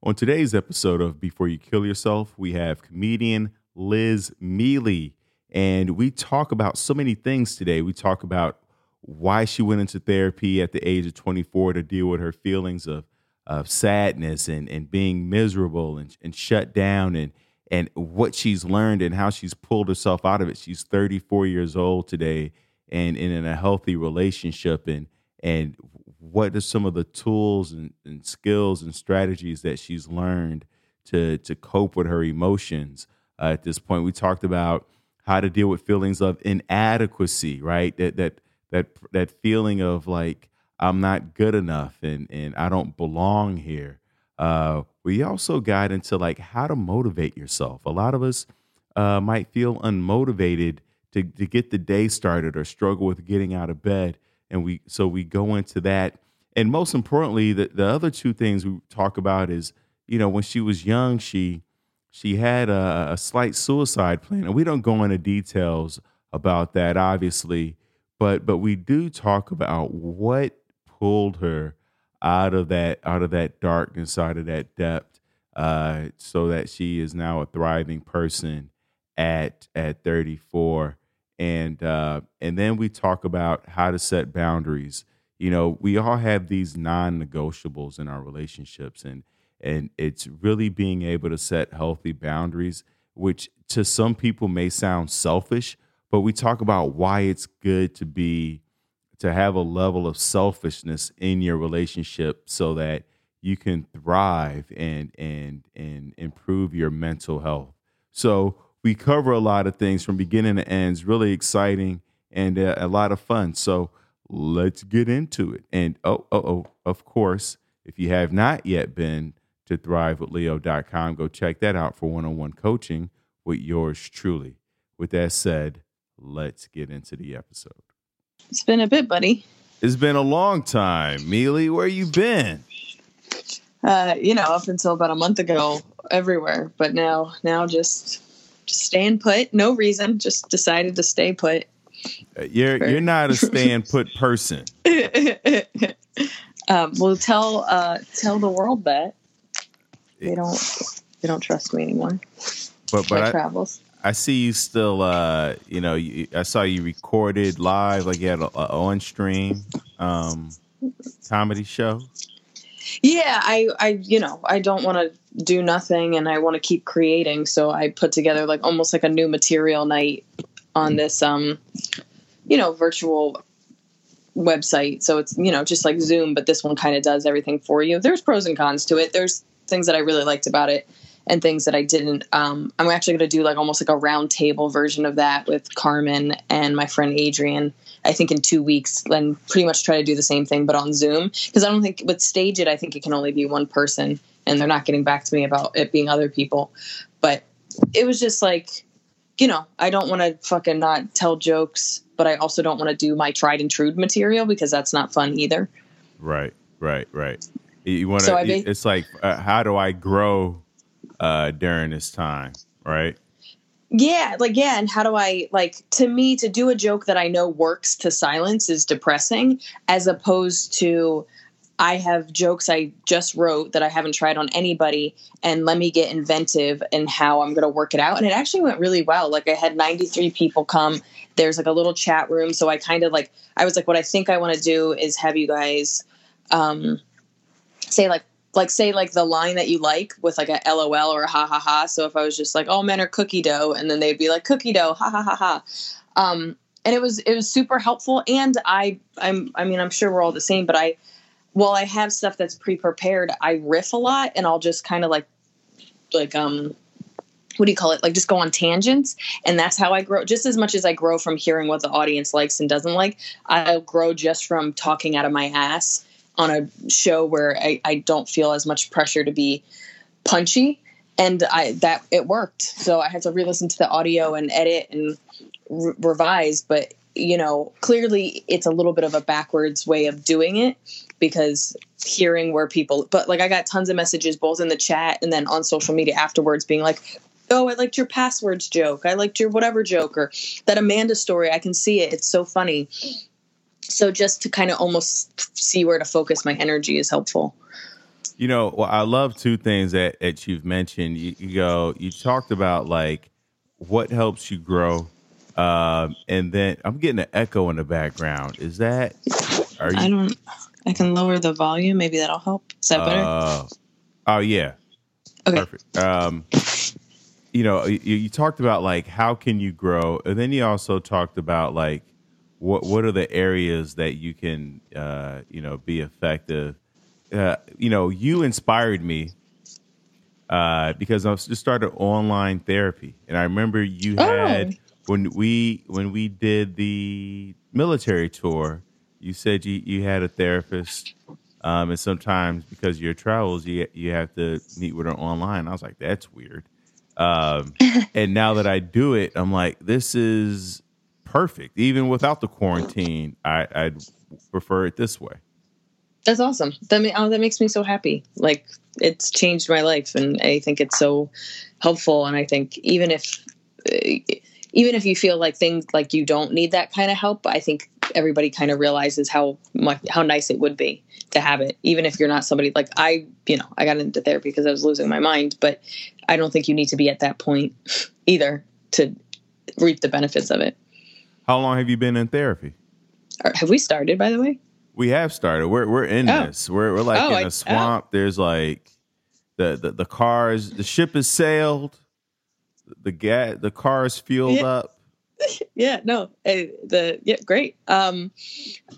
On today's episode of Before You Kill Yourself, we have comedian Liz Miele, and we talk about so many things today. We talk about why she went into therapy at the age of 24 to deal with her feelings of, of sadness and, and being miserable and, and shut down and and what she's learned and how she's pulled herself out of it. She's 34 years old today and, and in a healthy relationship and and what are some of the tools and, and skills and strategies that she's learned to to cope with her emotions uh, at this point. We talked about how to deal with feelings of inadequacy, right? That that that that feeling of like I'm not good enough and and I don't belong here. Uh, we also got into like how to motivate yourself. A lot of us uh, might feel unmotivated to to get the day started or struggle with getting out of bed and we so we go into that and most importantly the, the other two things we talk about is you know when she was young she she had a, a slight suicide plan and we don't go into details about that obviously but but we do talk about what pulled her out of that out of that darkness out of that depth uh, so that she is now a thriving person at at 34 and uh, and then we talk about how to set boundaries. You know, we all have these non-negotiables in our relationships, and and it's really being able to set healthy boundaries, which to some people may sound selfish, but we talk about why it's good to be to have a level of selfishness in your relationship so that you can thrive and and and improve your mental health. So we cover a lot of things from beginning to ends. Really exciting and uh, a lot of fun. So let's get into it. And oh, oh, oh, of course, if you have not yet been to thrivewithleo.com, go check that out for one on one coaching with yours truly. With that said, let's get into the episode. It's been a bit, buddy. It's been a long time. Miele, where you been? Uh, you know, up until about a month ago, everywhere. But now, now just just staying put. No reason. Just decided to stay put. You're you're not a stand put person. um, well, tell uh, tell the world that they don't they don't trust me anymore. But but My I, travels. I see you still. Uh, you know, you, I saw you recorded live, like you had an on stream um, comedy show. Yeah, I, I, you know, I don't want to do nothing, and I want to keep creating. So I put together like almost like a new material night on this, um, you know, virtual website. So it's you know just like Zoom, but this one kind of does everything for you. There's pros and cons to it. There's things that I really liked about it, and things that I didn't. Um, I'm actually going to do like almost like a round table version of that with Carmen and my friend Adrian I think in two weeks and pretty much try to do the same thing but on Zoom because I don't think with StageIt I think it can only be one person and they're not getting back to me about it being other people. But it was just like, you know, I don't want to fucking not tell jokes, but I also don't want to do my tried and true material because that's not fun either. Right, right, right. You want to? So it's like, uh, how do I grow uh, during this time? Right yeah like yeah and how do i like to me to do a joke that i know works to silence is depressing as opposed to i have jokes i just wrote that i haven't tried on anybody and let me get inventive in how i'm going to work it out. And it actually went really well. Like i had 93 people come. There's like a little chat room. So i kind of like i was like what i think i want to do is have you guys um say like like say like the line that you like with like a lol or a ha ha ha. So if i was just like all men are cookie dough and then they'd be like cookie dough ha ha ha ha. Um and it was it was super helpful. And i i'm i mean i'm sure we're all the same but i while i have stuff that's pre-prepared i riff a lot and i'll just kind of like like um what do you call it like just go on tangents and that's how i grow just as much as i grow from hearing what the audience likes and doesn't like i'll grow just from talking out of my ass on a show where I, I don't feel as much pressure to be punchy and I that it worked. So I had to re-listen to the audio and edit and re- revise. But you know, clearly it's a little bit of a backwards way of doing it because hearing where people. But like I got tons of messages both in the chat and then on social media afterwards, being like, "Oh, I liked your passwords joke. I liked your whatever joke or that Amanda story. I can see it. It's so funny." so just to kind of almost see where to focus my energy is helpful You know, well, I love two things that, that you've mentioned. You, you go, you talked about like what helps you grow, um, and then I'm getting an echo in the background. Is that? Are you? I don't. I can lower the volume. Maybe that'll help. Is that better? Uh, oh yeah. Okay. Perfect. Um, you know, you, you talked about like how can you grow, and then you also talked about like what what are the areas that you can uh, you know be effective uh, you know, you inspired me uh, because I just started online therapy, and I remember you oh. When we when we did the military tour. You said you, you had a therapist, um, and sometimes because of your travels, you you have to meet with her online. I was like, that's weird. Um, and now that I do it, I'm like, this is perfect. Even without the quarantine, I, I'd prefer it this way. That's awesome. That oh, that makes me so happy. Like it's changed my life, and I think it's so helpful. And I think even if uh, even if you feel like things like you don't need that kind of help, I think everybody kind of realizes how much how nice it would be to have it. Even if you're not somebody like I, you know, I got into therapy because I was losing my mind, but I don't think you need to be at that point either to reap the benefits of it. How long have you been in therapy? have we started, by the way? We have started. We're we're in oh. this. We're we're like oh, in a oh. swamp. Oh. There's like the, the the cars. The ship has sailed. The gas. The cars fueled yeah. up. Yeah. No. Hey, the yeah. Great. Um.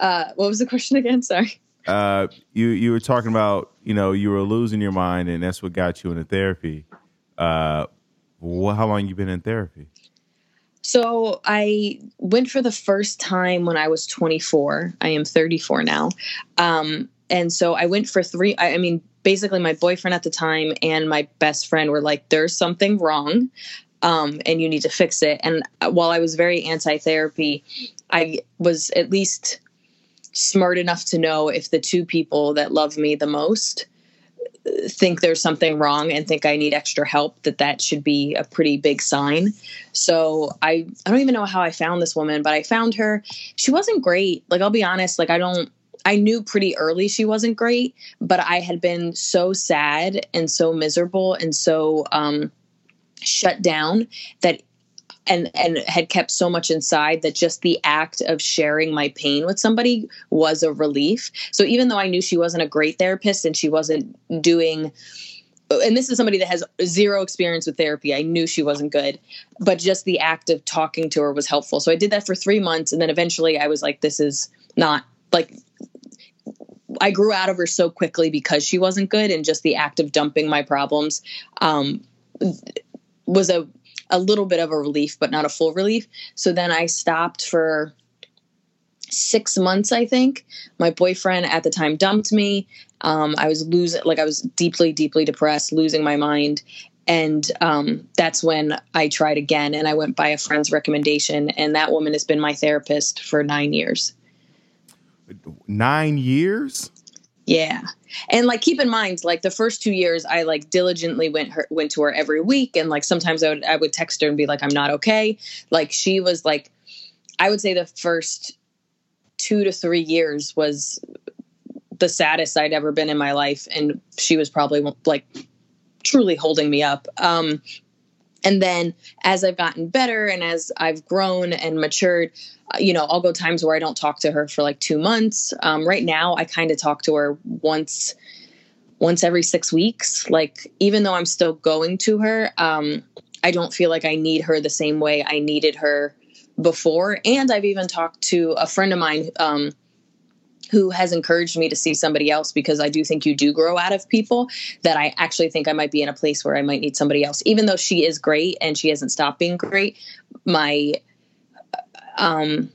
Uh. What was the question again? Sorry. Uh. You you were talking about you know you were losing your mind and that's what got you into therapy. Uh. Well, how long you been in therapy? So I went for the first time when I was 24. I am 34 now. Um, and so I went for three. I, I, mean, basically, my boyfriend at the time and my best friend were like, there's something wrong. Um, and you need to fix it. And while I was very anti therapy, I was at least smart enough to know if the two people that love me the most think there's something wrong and think I need extra help, that that should be a pretty big sign. So I I don't even know how I found this woman, but I found her. She wasn't great. Like I'll be honest, like I don't I knew pretty early she wasn't great, but I had been so sad and so miserable and so um shut down that and and had kept so much inside that just the act of sharing my pain with somebody was a relief. So even though I knew she wasn't a great therapist and she wasn't doing and this is somebody that has zero experience with therapy. I knew she wasn't good, but just the act of talking to her was helpful. So I did that for 3 months and then eventually I was like this is not like I grew out of her so quickly because she wasn't good and just the act of dumping my problems um, was a a little bit of a relief, but not a full relief. So then I stopped for six months, I think. My boyfriend at the time dumped me. Um, I was losing, like, I was deeply, deeply depressed, losing my mind. And um, that's when I tried again and I went by a friend's recommendation. And that woman has been my therapist for nine years. Nine years? Yeah. And like keep in mind like the first 2 years I like diligently went her went to her every week and like sometimes I would I would text her and be like I'm not okay. Like she was like I would say the first 2 to 3 years was the saddest I'd ever been in my life and she was probably like truly holding me up. Um and then as I've gotten better and as I've grown and matured, uh, you know, I'll go times where I don't talk to her for like two months. Um, right now, I kind of talk to her once, once every six weeks. Like, even though I'm still going to her, um, I don't feel like I need her the same way I needed her before. And I've even talked to a friend of mine um, who has encouraged me to see somebody else because I do think you do grow out of people that I actually think I might be in a place where I might need somebody else. Even though she is great and she hasn't stopped being great, my um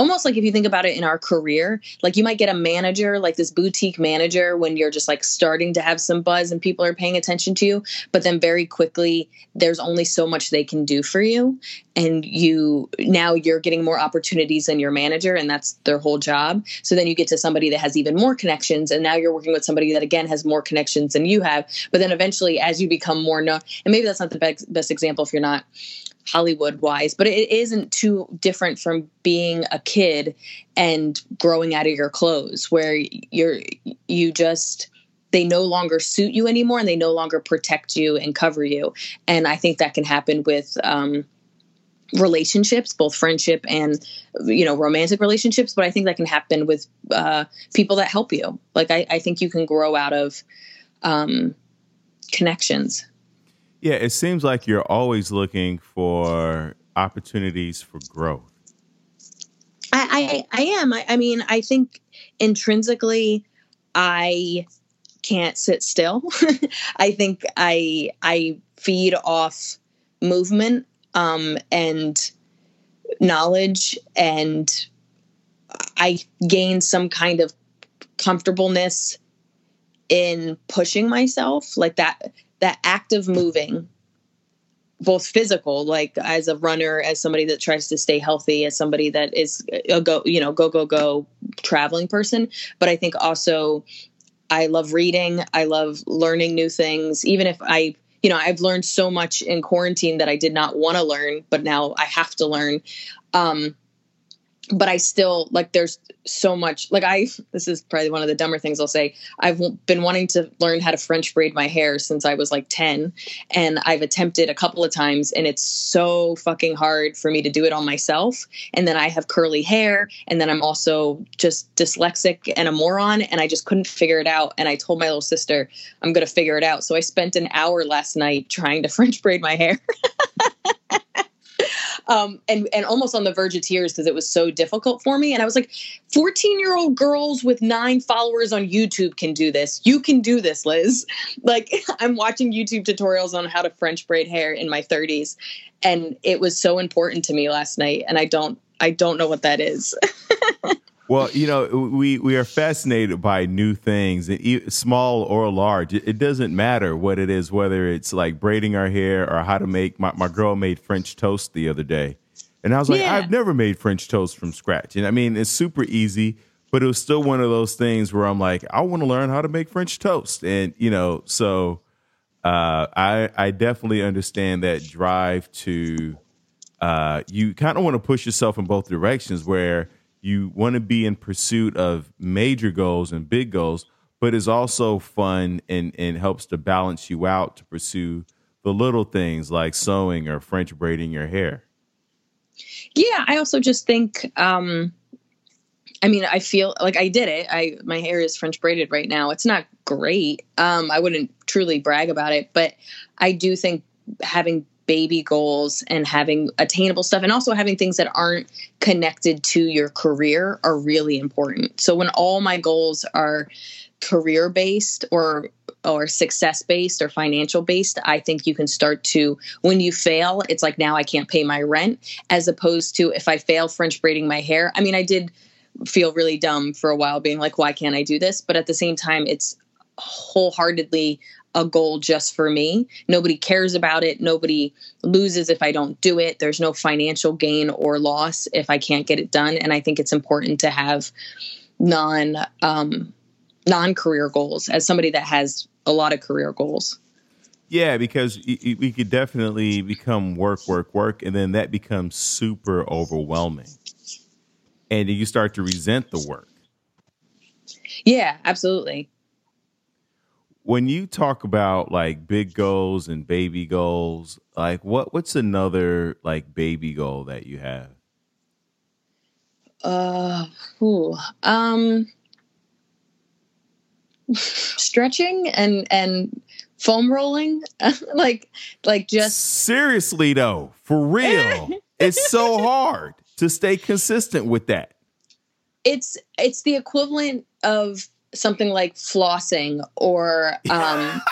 almost like if you think about it in our career, like you might get a manager, like this boutique manager, when you're just like starting to have some buzz and people are paying attention to you. But then very quickly, there's only so much they can do for you. And you now you're getting more opportunities than your manager, and that's their whole job. So then you get to somebody that has even more connections, and now you're working with somebody that again has more connections than you have. But then eventually, as you become more known, and maybe that's not the best, best example if you're not Hollywood wise, but it isn't too different from being a kid and growing out of your clothes where you're you just they no longer suit you anymore and they no longer protect you and cover you. And i think that can happen with um, relationships both friendship and you know romantic relationships but i think that can happen with uh, people that help you. Like I, I think you can grow out of um, connections yeah it seems like you're always looking for opportunities for growth i i, I am I, I mean i think intrinsically i can't sit still. I think I I feed off movement um, and knowledge, and I gain some kind of comfortableness in pushing myself, like that that act of moving both physical like as a runner as somebody that tries to stay healthy as somebody that is a go you know go go go traveling person but i think also I love reading. I love learning new things. Even if I, you know, I've learned so much in quarantine that I did not want to learn, but now I have to learn. Um, but I still like there's so much like I this is probably one of the dumber things I'll say. I've been wanting to learn how to French braid my hair since I was like 10 and I've attempted a couple of times and it's so fucking hard for me to do it on myself and then I have curly hair and then I'm also just dyslexic and a moron and I just couldn't figure it out and I told my little sister I'm going to figure it out. So I spent an hour last night trying to French braid my hair. um, and and almost on the verge of tears because it was so difficult for me. And I was like, 14 year old girls with nine followers on YouTube can do this. You can do this, Liz. Like I'm watching YouTube tutorials on how to French braid hair in my 30s, and it was so important to me last night. And I don't I don't know what that is. Well, you know, we we are fascinated by new things, small or large. It, doesn't matter what it is, whether it's like braiding our hair or how to make. My my girl made French toast the other day, and I was like, yeah. I've never made French toast from scratch, and I mean, it's super easy, but it was still one of those things where I'm like, I want to learn how to make French toast, and you know, so uh, I I definitely understand that drive to. Uh, you kind of want to push yourself in both directions where you want to be in pursuit of major goals and big goals, but it's also fun and, and helps to balance you out to pursue the little things like sewing or French braiding your hair. Yeah, I also just think um I mean, I feel like I did it. I my hair is French braided right now. It's not great. Um I wouldn't truly brag about it, but I do think having baby goals and having attainable stuff and also having things that aren't connected to your career are really important. So when all my goals are career based or or success based or financial based, I think you can start to when you fail, it's like now I can't pay my rent as opposed to if I fail French braiding my hair. I mean, I did feel really dumb for a while being like why can't I do this? But at the same time, it's wholeheartedly a goal just for me. Nobody cares about it. Nobody loses if I don't do it. There's no financial gain or loss if I can't get it done. And I think it's important to have non um, non career goals as somebody that has a lot of career goals. Yeah, because we could definitely become work, work, work, and then that becomes super overwhelming, and you start to resent the work. Yeah, absolutely when you talk about like big goals and baby goals, like what what's another like baby goal that you have? Uh, ooh, um, stretching and and foam rolling, like like just seriously though, for real, it's so hard to stay consistent with that. It's it's the equivalent of something like flossing or um,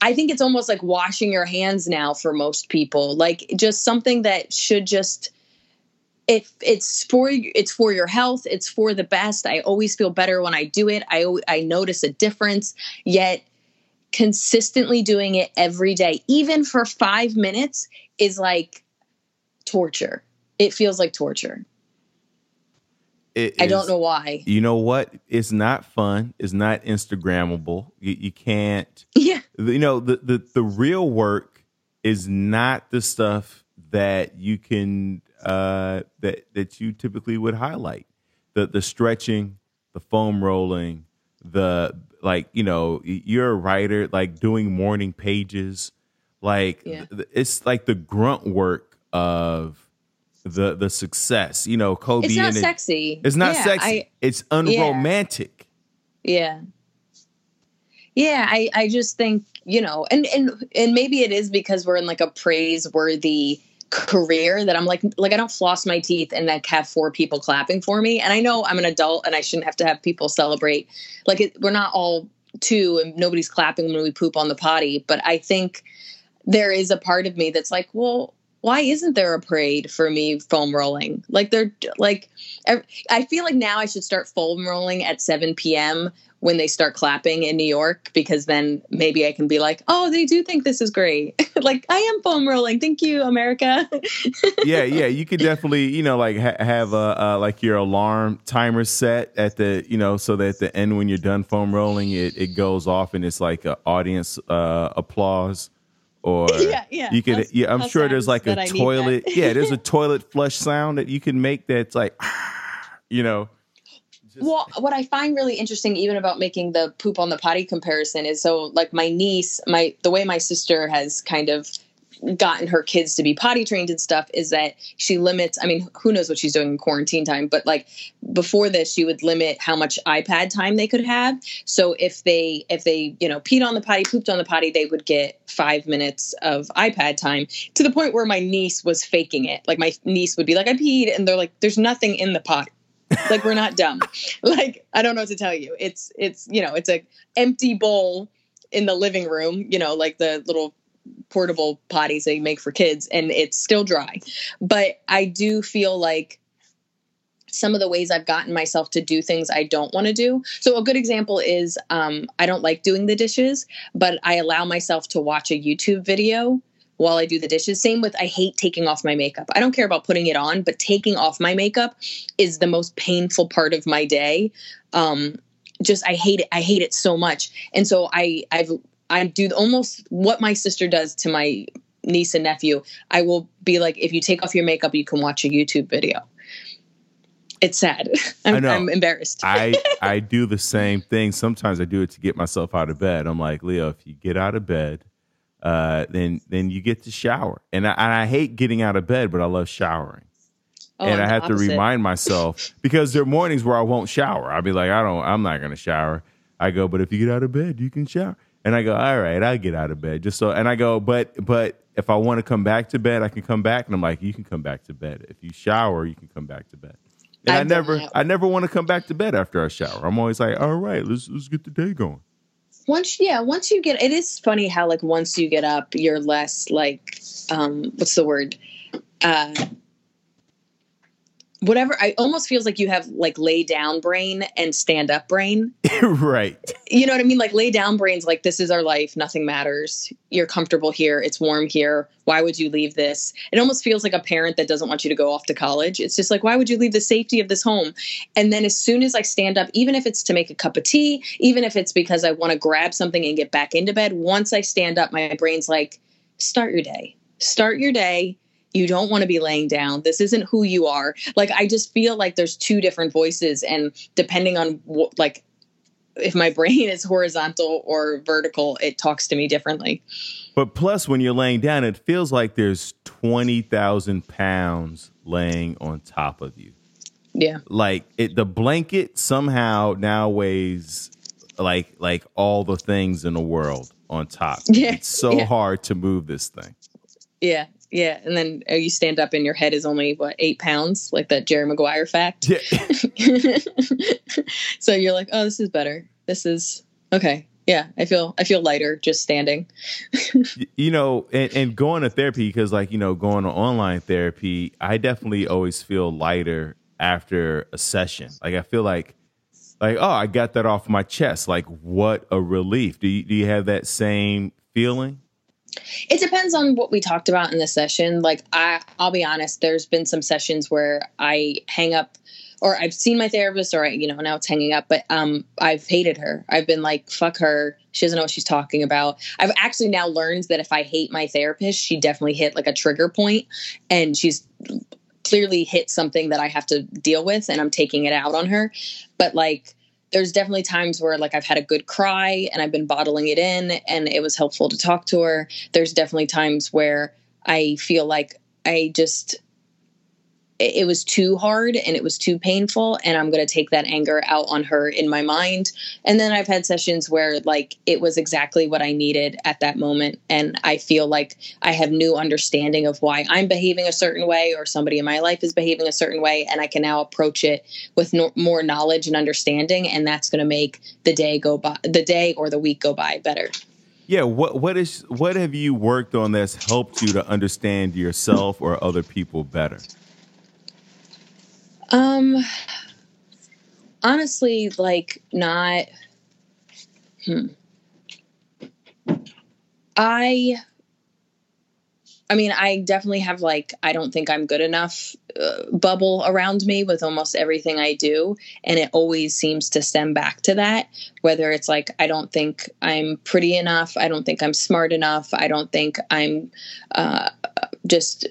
I think it's almost like washing your hands now for most people. Like just something that should just if it's for it's for your health, it's for the best. I always feel better when I do it. I I notice a difference. Yet consistently doing it every day, even for 5 minutes is like torture. It feels like torture. I don't know why. You know what? It's not fun. It's not Instagrammable. You, you can't. Yeah. You know the, the the real work is not the stuff that you can uh, that that you typically would highlight. The the stretching, the foam rolling, the like you know you're a writer like doing morning pages like Yeah. it's like the grunt work of the the success you know kobe It's not and it- sexy. it's not Yeah, sexy I, it's unromantic Yeah. Yeah, I, I just think, you know, and, and and maybe it is because we're in like a praiseworthy career that I'm like like I don't floss my teeth and like have four people clapping for me. And I know I'm an adult and I shouldn't have to have people celebrate. Like it, we're not all two and nobody's clapping when we poop on the potty, but I think there is a part of me that's like, well, why isn't there a parade for me foam rolling? Like they're like I feel like now I should start foam rolling at 7 p.m. when they start clapping in New York because then maybe I can be like, oh, they do think this is great. like I am foam rolling. Thank you, America. yeah yeah you could definitely you know like ha- have a uh, like your alarm timer set at the you know so that at the end when you're done foam rolling it, it goes off and it's like a audience uh applause or Yeah, yeah. you could That's- yeah i'm sure there's like a that I need toilet. Yeah there's a toilet flush sound that you can make that's like you know. Well, what I find really interesting, even about making the poop on the potty comparison, is so like my niece, my the way my sister has kind of gotten her kids to be potty trained and stuff is that she limits i mean who knows what she's doing in quarantine time but like before this she would limit how much ipad time they could have. So if they if they you know peed on the potty pooped on the potty they would get five minutes of ipad time to the point where my niece was faking it. Like my niece would be like i peed and they're like there's nothing in the potty. Like we're not dumb. Like i don't know what to tell you. It's it's you know it's a empty bowl in the living room you know like the little portable potties they make for kids and it's still dry but i do feel like some of the ways i've gotten myself to do things i don't want to do so a good example is um, i don't like doing the dishes but i allow myself to watch a youtube video while I do the dishes. Same with I hate taking off my makeup. I don't care about putting it on, but taking off my makeup is the most painful part of my day. Um, just I hate it. I hate it so much. And so I I've I do almost what my sister does to my niece and nephew. I will be like, if you take off your makeup, you can watch a YouTube video. It's sad. I'm, I know. I'm embarrassed. I I do the same thing. Sometimes I do it to get myself out of bed. I'm like, Leo, if you get out of bed, uh, then then you get to shower. And I, and I hate getting out of bed, but I love showering. Oh, and I have to remind myself because there are mornings where I won't shower. I'll be like, I don't, I'm not gonna shower. I go, but if you get out of bed, you can shower. And I go, all right, I'll get out of bed. Just so and I go, but but if I want to come back to bed, I can come back. And I'm like, you can come back to bed. If you shower, you can come back to bed. And I I've never. I never want to come back to bed after I shower. I'm always like, all right, let's let's get the day going. once yeah once you get it is funny how like once you get up you're less like um what's the word uh whatever i almost feels like you have like lay down brain and stand up brain. Right. you know what i mean? Like lay down brains like this is our life nothing matters. You're comfortable here it's warm here why would you leave this? It almost feels like a parent that doesn't want you to go off to college. It's just like why would you leave the safety of this home? And then as soon as i stand up even if it's to make a cup of tea even if it's because i want to grab something and get back into bed once i stand up my brain's like start your day. Start your day you don't want to be laying down this isn't who you are like i just feel like there's two different voices and depending on what like if my brain is horizontal or vertical it talks to me differently But plus, when you're laying down, it feels like there's twenty thousand pounds laying on top of you. yeah like it the blanket somehow now weighs like like all the things in the world on top. Yeah, It's so yeah. hard to move this thing. yeah yeah and then uh, you stand up and your head is only what eight pounds like that jerry maguire fact Yeah. so you're like oh this is better this is okay yeah i feel i feel lighter just standing you know, and, and going to therapy because like, you know, going to online therapy, I definitely always feel lighter after a session. Like I feel like like, oh, I got that off my chest. Like what a relief. Do you do you have that same feeling? It depends on what we talked about in the session. Like I I'll be honest, there's been some sessions where I hang up or I've seen my therapist or I, you know, now it's hanging up, but um I've hated her. I've been like fuck her. She doesn't know what she's talking about. I've actually now learned that if I hate my therapist, she definitely hit like a trigger point and she's clearly hit something that I have to deal with and I'm taking it out on her. But like there's definitely times where like I've had a good cry and I've been bottling it in and it was helpful to talk to her. There's definitely times where I feel like I just it was too hard and it was too painful and i'm going to take that anger out on her in my mind. And then i've had sessions where like it was exactly what i needed at that moment and i feel like i have new understanding of why i'm behaving a certain way or somebody in my life is behaving a certain way and i can now approach it with no, more knowledge and understanding and that's going to make the day go by the day or the week go by better. Yeah what what is what have you worked on that's helped you to understand yourself or other people better um, honestly, like not. Hmm. I. I mean, I definitely have like I don't think I'm good enough uh, bubble around me with almost everything I do, and it always seems to stem back to that. Whether it's like I don't think I'm pretty enough, I don't think I'm smart enough, I don't think I'm uh, just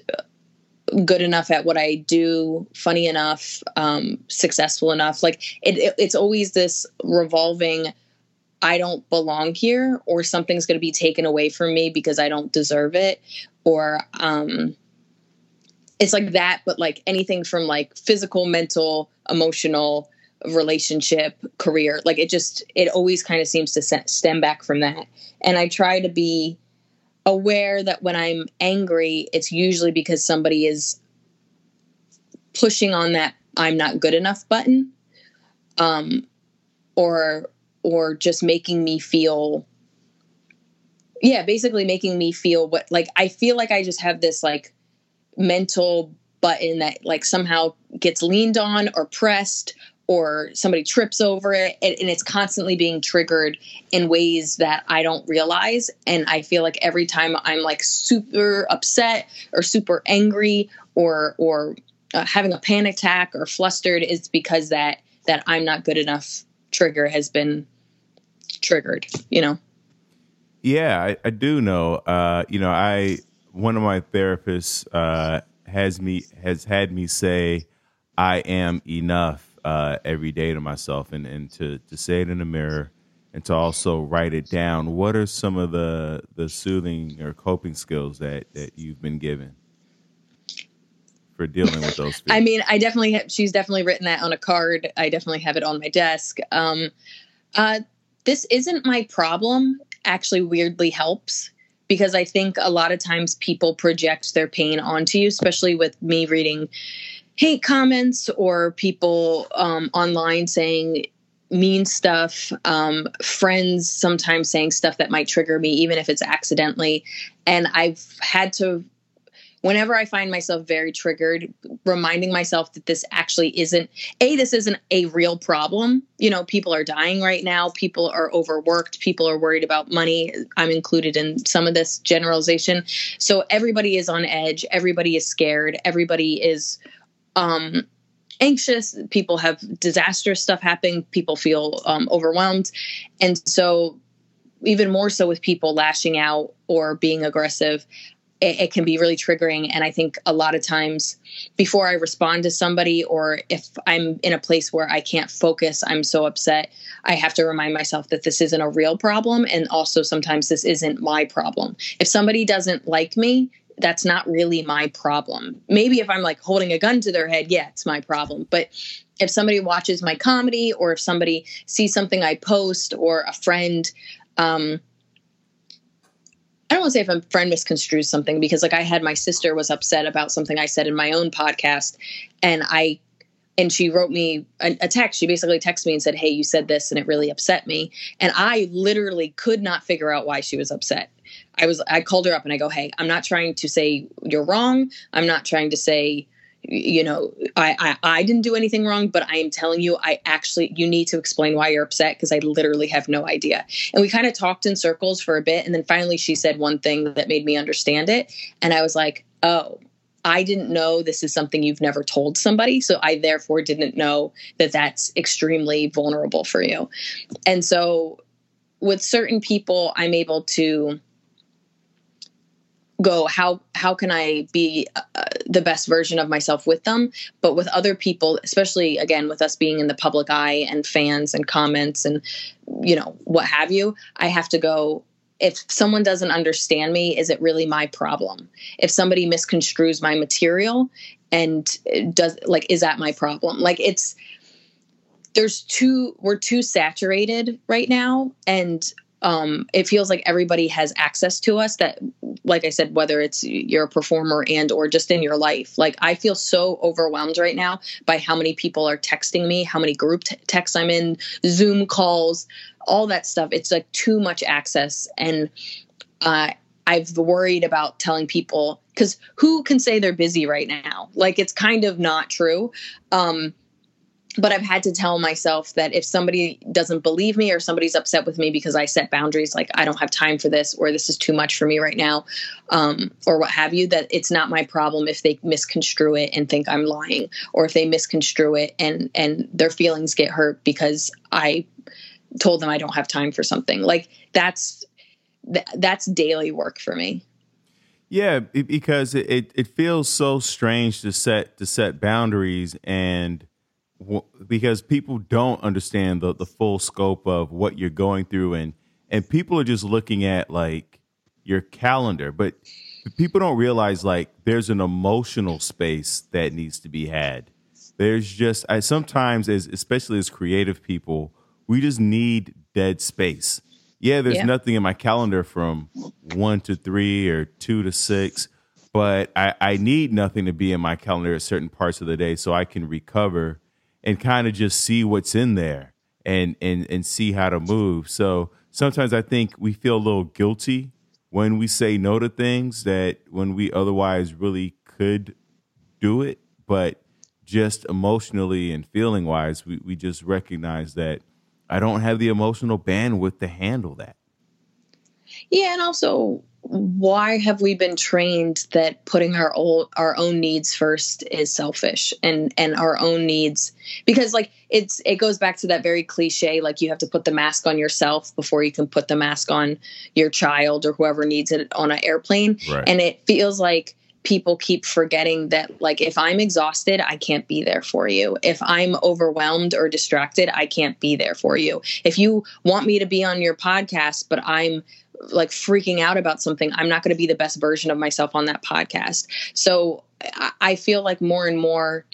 good enough at what I do, funny enough, um, successful enough. Like it, it, it's always this revolving. I don't belong here, or something's going to be taken away from me because I don't deserve it, or um, it's like that. But like anything from like physical, mental, emotional, relationship, career, like it just it always kind of seems to stem back from that. And I try to be aware that when I'm angry, it's usually because somebody is pushing on that I'm not good enough button. Um, or or just making me feel yeah, basically making me feel what like I feel like I just have this like mental button that like somehow gets leaned on or pressed or somebody trips over it and, it's constantly being triggered in ways that I don't realize and I feel like every time I'm like super upset or super angry or or uh, having a panic attack or flustered is because that that I'm not good enough trigger has been triggered, you know. Yeah, I, I do know. Uh, you know, I one of my therapists uh, has me has had me say, "I am enough," uh, every day to myself and, and to, to say it in the mirror and to also write it down. What are some of the, the soothing or coping skills that, that you've been given for dealing with those? I mean, I definitely have, she's definitely written that on a card. I definitely have it on my desk. Um, uh, this isn't my problem actually weirdly helps because I think a lot of times people project their pain onto you, especially with me reading hate comments or people um, online saying mean stuff, um, friends sometimes saying stuff that might trigger me, even if it's accidentally. And I've had to, whenever I find myself very triggered, reminding myself that this actually isn't, A, this isn't a real problem. You know, people are dying right now, people are overworked, people are worried about money. I'm included in some of this generalization. So everybody is on edge, everybody is scared, everybody is um, anxious. People have disastrous stuff happening. People feel um, overwhelmed. And so, even more so with people lashing out or being aggressive, it, it, can be really triggering. And I think a lot of times before I respond to somebody, or if I'm in a place where I can't focus, I'm so upset, I have to remind myself that this isn't a real problem. And also, sometimes this isn't my problem. If somebody doesn't like me, that's not really my problem. Maybe if I'm like holding a gun to their head, yeah, it's my problem. But if somebody watches my comedy or if somebody sees something I post or a friend, um, I don't want to say if a friend misconstrues something because like I had my sister was upset about something I said in my own podcast and I and she wrote me a, a, text. She basically texted me and said, Hey, you said this and it really upset me. And I literally could not figure out why she was upset. I was I called her up and I go, "Hey, I'm not trying to say you're wrong. I'm not trying to say you know I, I i didn't do anything wrong but i am telling you i actually you need to explain why you're upset because i literally have no idea and we kind of talked in circles for a bit and then finally she said one thing that made me understand it and i was like oh i didn't know this is something you've never told somebody so i therefore didn't know that that's extremely vulnerable for you and so with certain people i'm able to go how how can i be uh, the best version of myself with them? But with other people especially again with us being in the public eye and fans and comments and you know what have you i have to go if someone doesn't understand me is it really my problem? If somebody misconstrues my material and does like is that my problem? Like it's there's too we're too saturated right now and um, it feels like everybody has access to us that like i said whether it's you're a performer and or just in your life. Like i feel so overwhelmed right now by how many people are texting me how many group t- texts i'm in zoom calls all that stuff. It's like too much access. And uh, i've worried about telling people because who can say they're busy right now? Like it's kind of not true. Um, but I've had to tell myself that if somebody doesn't believe me or somebody's upset with me because I set boundaries, like I don't have time for this or this is too much for me right now, um, or what have you, that it's not my problem if they misconstrue it and think I'm lying, or if they misconstrue it and and their feelings get hurt because I told them I don't have time for something. Like that's th- that's daily work for me. Yeah, because it, it feels so strange to set to set boundaries and because people don't understand the, the full scope of what you're going through and and people are just looking at like your calendar but people don't realize like there's an emotional space that needs to be had there's just i sometimes as especially as creative people we just need dead space yeah there's yeah. nothing in my calendar from one to three or two to six but I, I need nothing to be in my calendar at certain parts of the day so i can recover and kind of just see what's in there and and and see how to move. So sometimes I think we feel a little guilty when we say no to things that when we otherwise really could do it, but just emotionally and feeling wise, we, we just recognize that I don't have the emotional bandwidth to handle that. Yeah, and also why have we been trained that putting our old our own needs first is selfish and and our own needs because like it's it goes back to that very cliche like you have to put the mask on yourself before you can put the mask on your child or whoever needs it on an airplane. Right. and it feels like people keep forgetting that like if i'm exhausted i can't be there for you. If i'm overwhelmed or distracted i can't be there for you. If you want me to be on your podcast but i'm like freaking out about something, I'm not going to be the best version of myself on that podcast. So I feel like more and more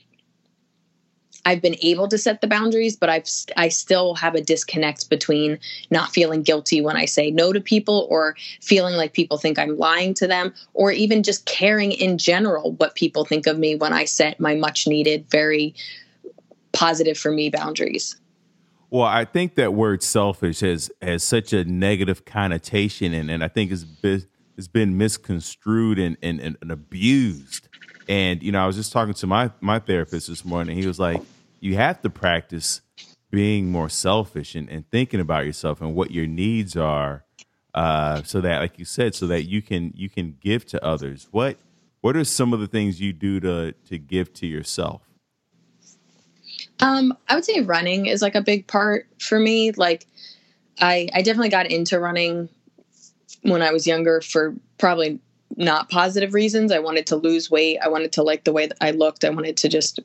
I've been able to set the boundaries, but I've I still have a disconnect between not feeling guilty when I say no to people or feeling like people think I'm lying to them or even just caring in general what people think of me when I set my much needed very positive for me boundaries. Well, I think that word selfish has has such a negative connotation and, and I think it's been it's been misconstrued and, and, and, abused. And you know, I was just talking to my my therapist this morning. and He was like, "You have to practice being more selfish and, and thinking about yourself and what your needs are, uh, so that, like you said, so that you can you can give to others. What what are some of the things you do to to give to yourself? Um, I would say running is like a big part for me. Like, I I definitely got into running when I was younger for probably not positive reasons. I wanted to lose weight. I wanted to like the way that I looked. I wanted to just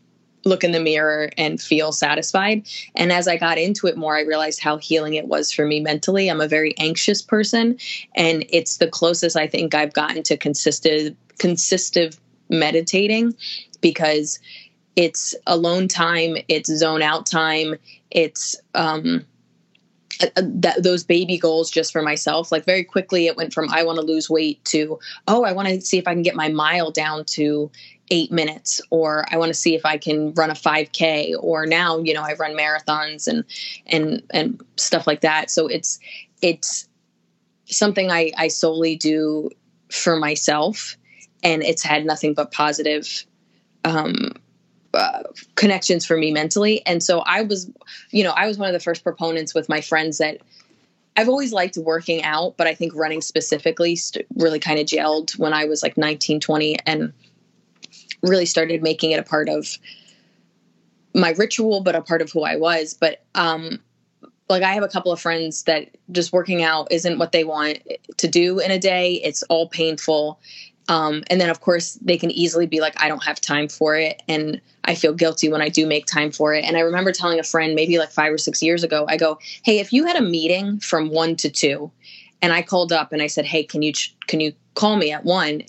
look in the mirror and feel satisfied. And as I got into it more, I realized how healing it was for me mentally. I'm a very anxious person, and it's the closest I think I've gotten to consistent consistent meditating because it's alone time it's zone out time it's um uh, uh, that those baby goals just for myself. Like very quickly it went from i want to lose weight to oh i want to see if i can get my mile down to eight minutes or i want to see if i can run a 5k or now you know i run marathons and and and stuff like that. So it's it's something i i solely do for myself and it's had nothing but positive um uh, connections for me mentally. And so I was, you know, I was one of the first proponents with my friends that I've always liked working out, but I think running specifically st- really kind of gelled when I was like 19, 20 and really started making it a part of my ritual, but a part of who I was. But, um, like I have a couple of friends that just working out isn't what they want to do in a day. It's all painful Um, and then, of course, they can easily be like, I don't have time for it. And I feel guilty when I do make time for it. And I remember telling a friend maybe like five or six years ago, I go, Hey, if you had a meeting from one to two, and I called up and I said, Hey, can you, can you call me at one?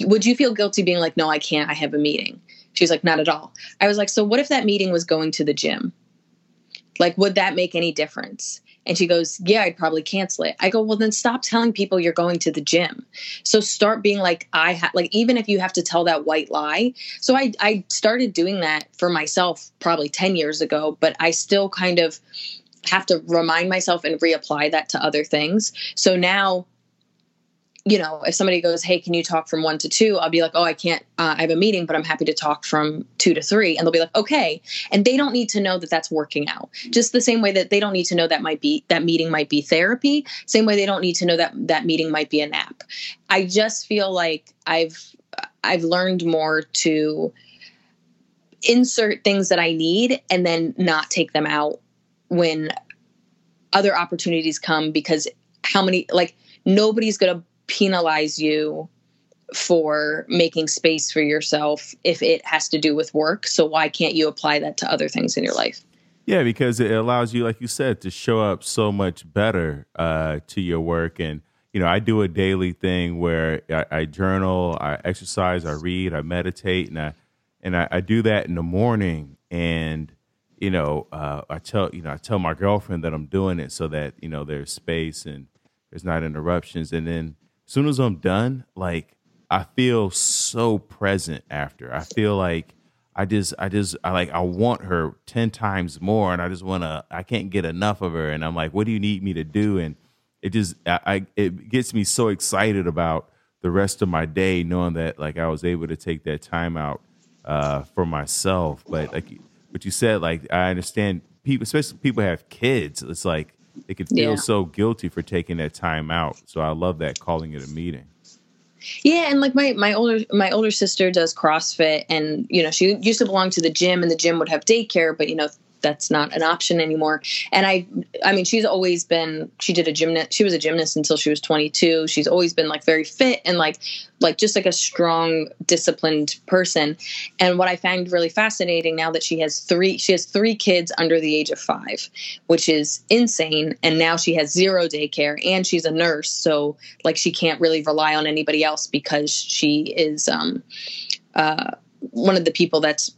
Would you feel guilty being like, No, I can't, I have a meeting? She's like, Not at all. I was like, So what if that meeting was going to the gym? Like, would that make any difference? And she goes, Yeah, I'd probably cancel it. I go, Well, then stop telling people you're going to the gym. So start being like, I have, like, even if you have to tell that white lie. So I, I started doing that for myself probably 10 years ago, but I still kind of have to remind myself and reapply that to other things. So now you know, if somebody goes, "Hey, can you talk from one to two? I'll be like, "Oh, I can't. Uh, I have a meeting, but I'm happy to talk from two to three. And they'll be like, "Okay." And they don't need to know that that's working out. Just the same way that they don't need to know that might be that meeting might be therapy. Same way they don't need to know that that meeting might be a nap. I just feel like I've I've learned more to insert things that I need and then not take them out when other opportunities come because how many like nobody's going to penalize you for making space for yourself if it has to do with work. So why can't you apply that to other things in your life? Yeah, because it allows you, like you said, to show up so much better uh, to your work. And you know, I do a daily thing where I, I journal, I exercise, I read, I meditate, and I and I, I do that in the morning. And you know, uh, I tell you know, I tell my girlfriend that I'm doing it so that you know there's space and there's not interruptions. And then soon as I'm done, like I feel so present after. I feel like I just I just I like I want her 10 times more and I just want to I can't get enough of her and I'm like what do you need me to do and it just I, I it gets me so excited about the rest of my day knowing that like I was able to take that time out uh for myself but like what you said like I understand people especially people have kids it's like they could feel yeah. so guilty for taking that time out. So I love that calling it a meeting. Yeah, and like my my older my older sister does CrossFit, and you know she used to belong to the gym, and the gym would have daycare, but you know that's not an option anymore. And I, I mean, she's always been, she did a gymnast, she was a gymnast until she was 22. She's always been like very fit and like, like just like a strong, disciplined person. And what I find really fascinating now that she has three, she has three kids under the age of five, which is insane. And now she has zero daycare and she's a nurse. So like she can't really rely on anybody else because she is, um, uh, one of the people that's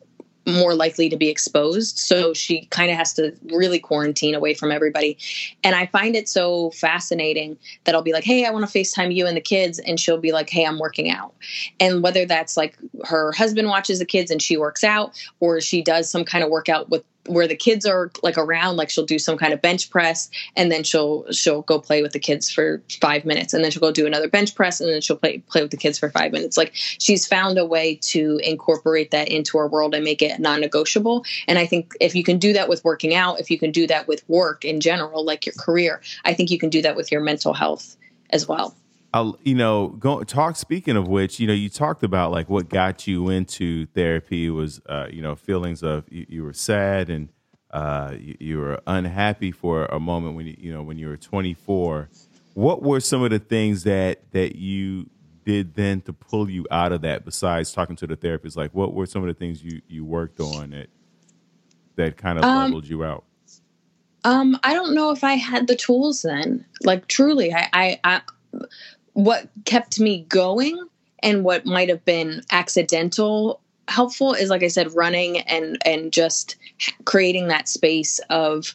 more likely to be exposed. So she kind of has to really quarantine away from everybody. And I find it so fascinating that I'll be like, hey, I want to FaceTime you and the kids. And she'll be like, hey, I'm working out. And whether that's like her husband watches the kids and she works out, or she does some kind of workout with where the kids are like around like she'll do some kind of bench press and then she'll she'll go play with the kids for five minutes and then she'll go do another bench press and then she'll play play with the kids for five minutes. Like she's found a way to incorporate that into her world and make it non-negotiable. And i think if you can do that with working out if you can do that with work in general like your career i think you can do that with your mental health as well I'll, you know, go talk. Speaking of which, you know, you talked about like what got you into therapy was, uh, you know, feelings of you, you were sad and uh, you, you, were unhappy for a moment when you, you know, when you were 24. What were some of the things that that you did then to pull you out of that? Besides talking to the therapist, like what were some of the things you you worked on that that kind of um, leveled you out? Um, I don't know if I had the tools then. Like truly, I, I, I what kept me going and what might have been accidental helpful is like i said running and and just creating that space of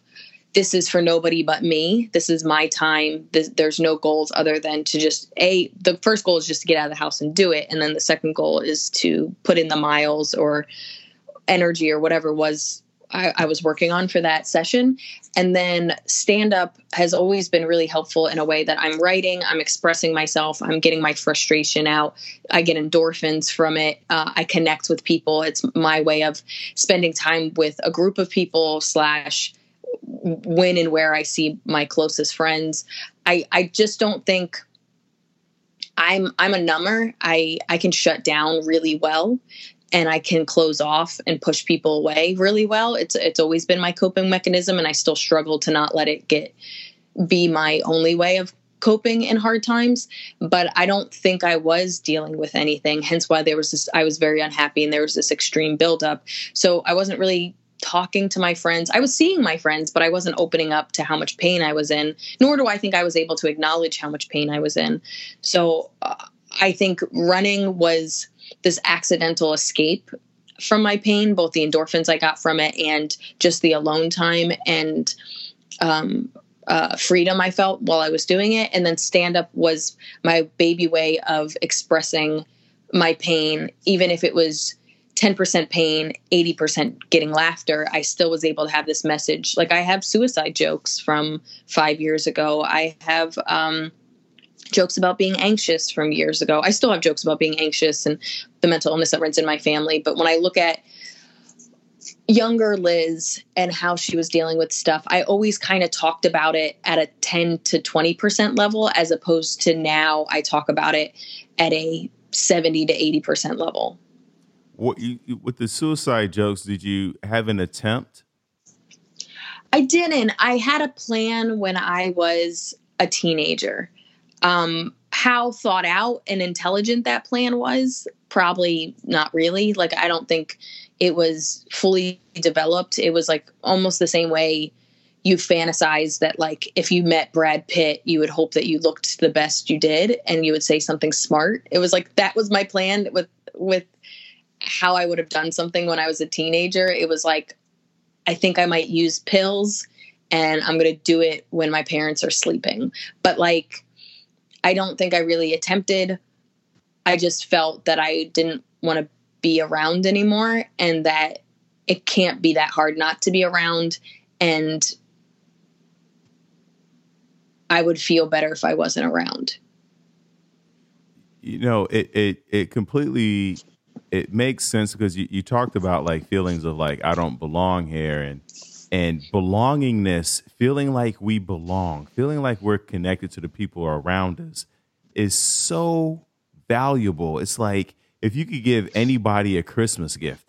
this is for nobody but me. This is my time. This, there's no goals other than to just a the first goal is just to get out of the house and do it. And then the second goal is to put in the miles or energy or whatever was I, I, was working on for that session. And then stand up has always been really helpful in a way that I'm writing, I'm expressing myself, I'm getting my frustration out. I get endorphins from it. Uh, I connect with people. It's my way of spending time with a group of people, slash, when and where I see my closest friends. I, I just don't think. I'm I'm a number. I I can shut down really well and I can close off and push people away really well. It's it's always been my coping mechanism and I still struggle to not let it get be my only way of coping in hard times, but I don't think I was dealing with anything. Hence why there was this, I was very unhappy and there was this extreme buildup. So I wasn't really talking to my friends. I was seeing my friends, but I wasn't opening up to how much pain I was in, nor do I think I was able to acknowledge how much pain I was in. So uh, I think running was this accidental escape from my pain, both the endorphins I got from it and just the alone time and um, uh, freedom I felt while I was doing it. And then stand up was my baby way of expressing my pain, even if it was 10% pain, 80% getting laughter, I still was able to have this message. Like I have suicide jokes from five years ago. I have um, jokes about being anxious from years ago. I still have jokes about being anxious and the mental illness that runs in my family. But when I look at younger Liz and how she was dealing with stuff, I always kind of talked about it at a 10 to 20% level, as opposed to now I talk about it at a 70 to 80% level. What you, with the suicide jokes? Did you have an attempt? I didn't. I had a plan when I was a teenager. Um, how thought out and intelligent that plan was, probably not really. Like, I don't think it was fully developed. It was like almost the same way you fantasize that, like, if you met Brad Pitt, you would hope that you looked the best you did and you would say something smart. It was like that was my plan with, with, how I would have done something when I was a teenager. It was like, I think I might use pills and I'm going to do it when my parents are sleeping. But like, I don't think I really attempted. I just felt that I didn't want to be around anymore and that it can't be that hard not to be around. And I would feel better if I wasn't around. You know, it, it, it completely it makes sense because you, you talked about like feelings of like I don't belong here and and belongingness, feeling like we belong, feeling like we're connected to the people around us is so valuable. It's like if you could give anybody a Christmas gift,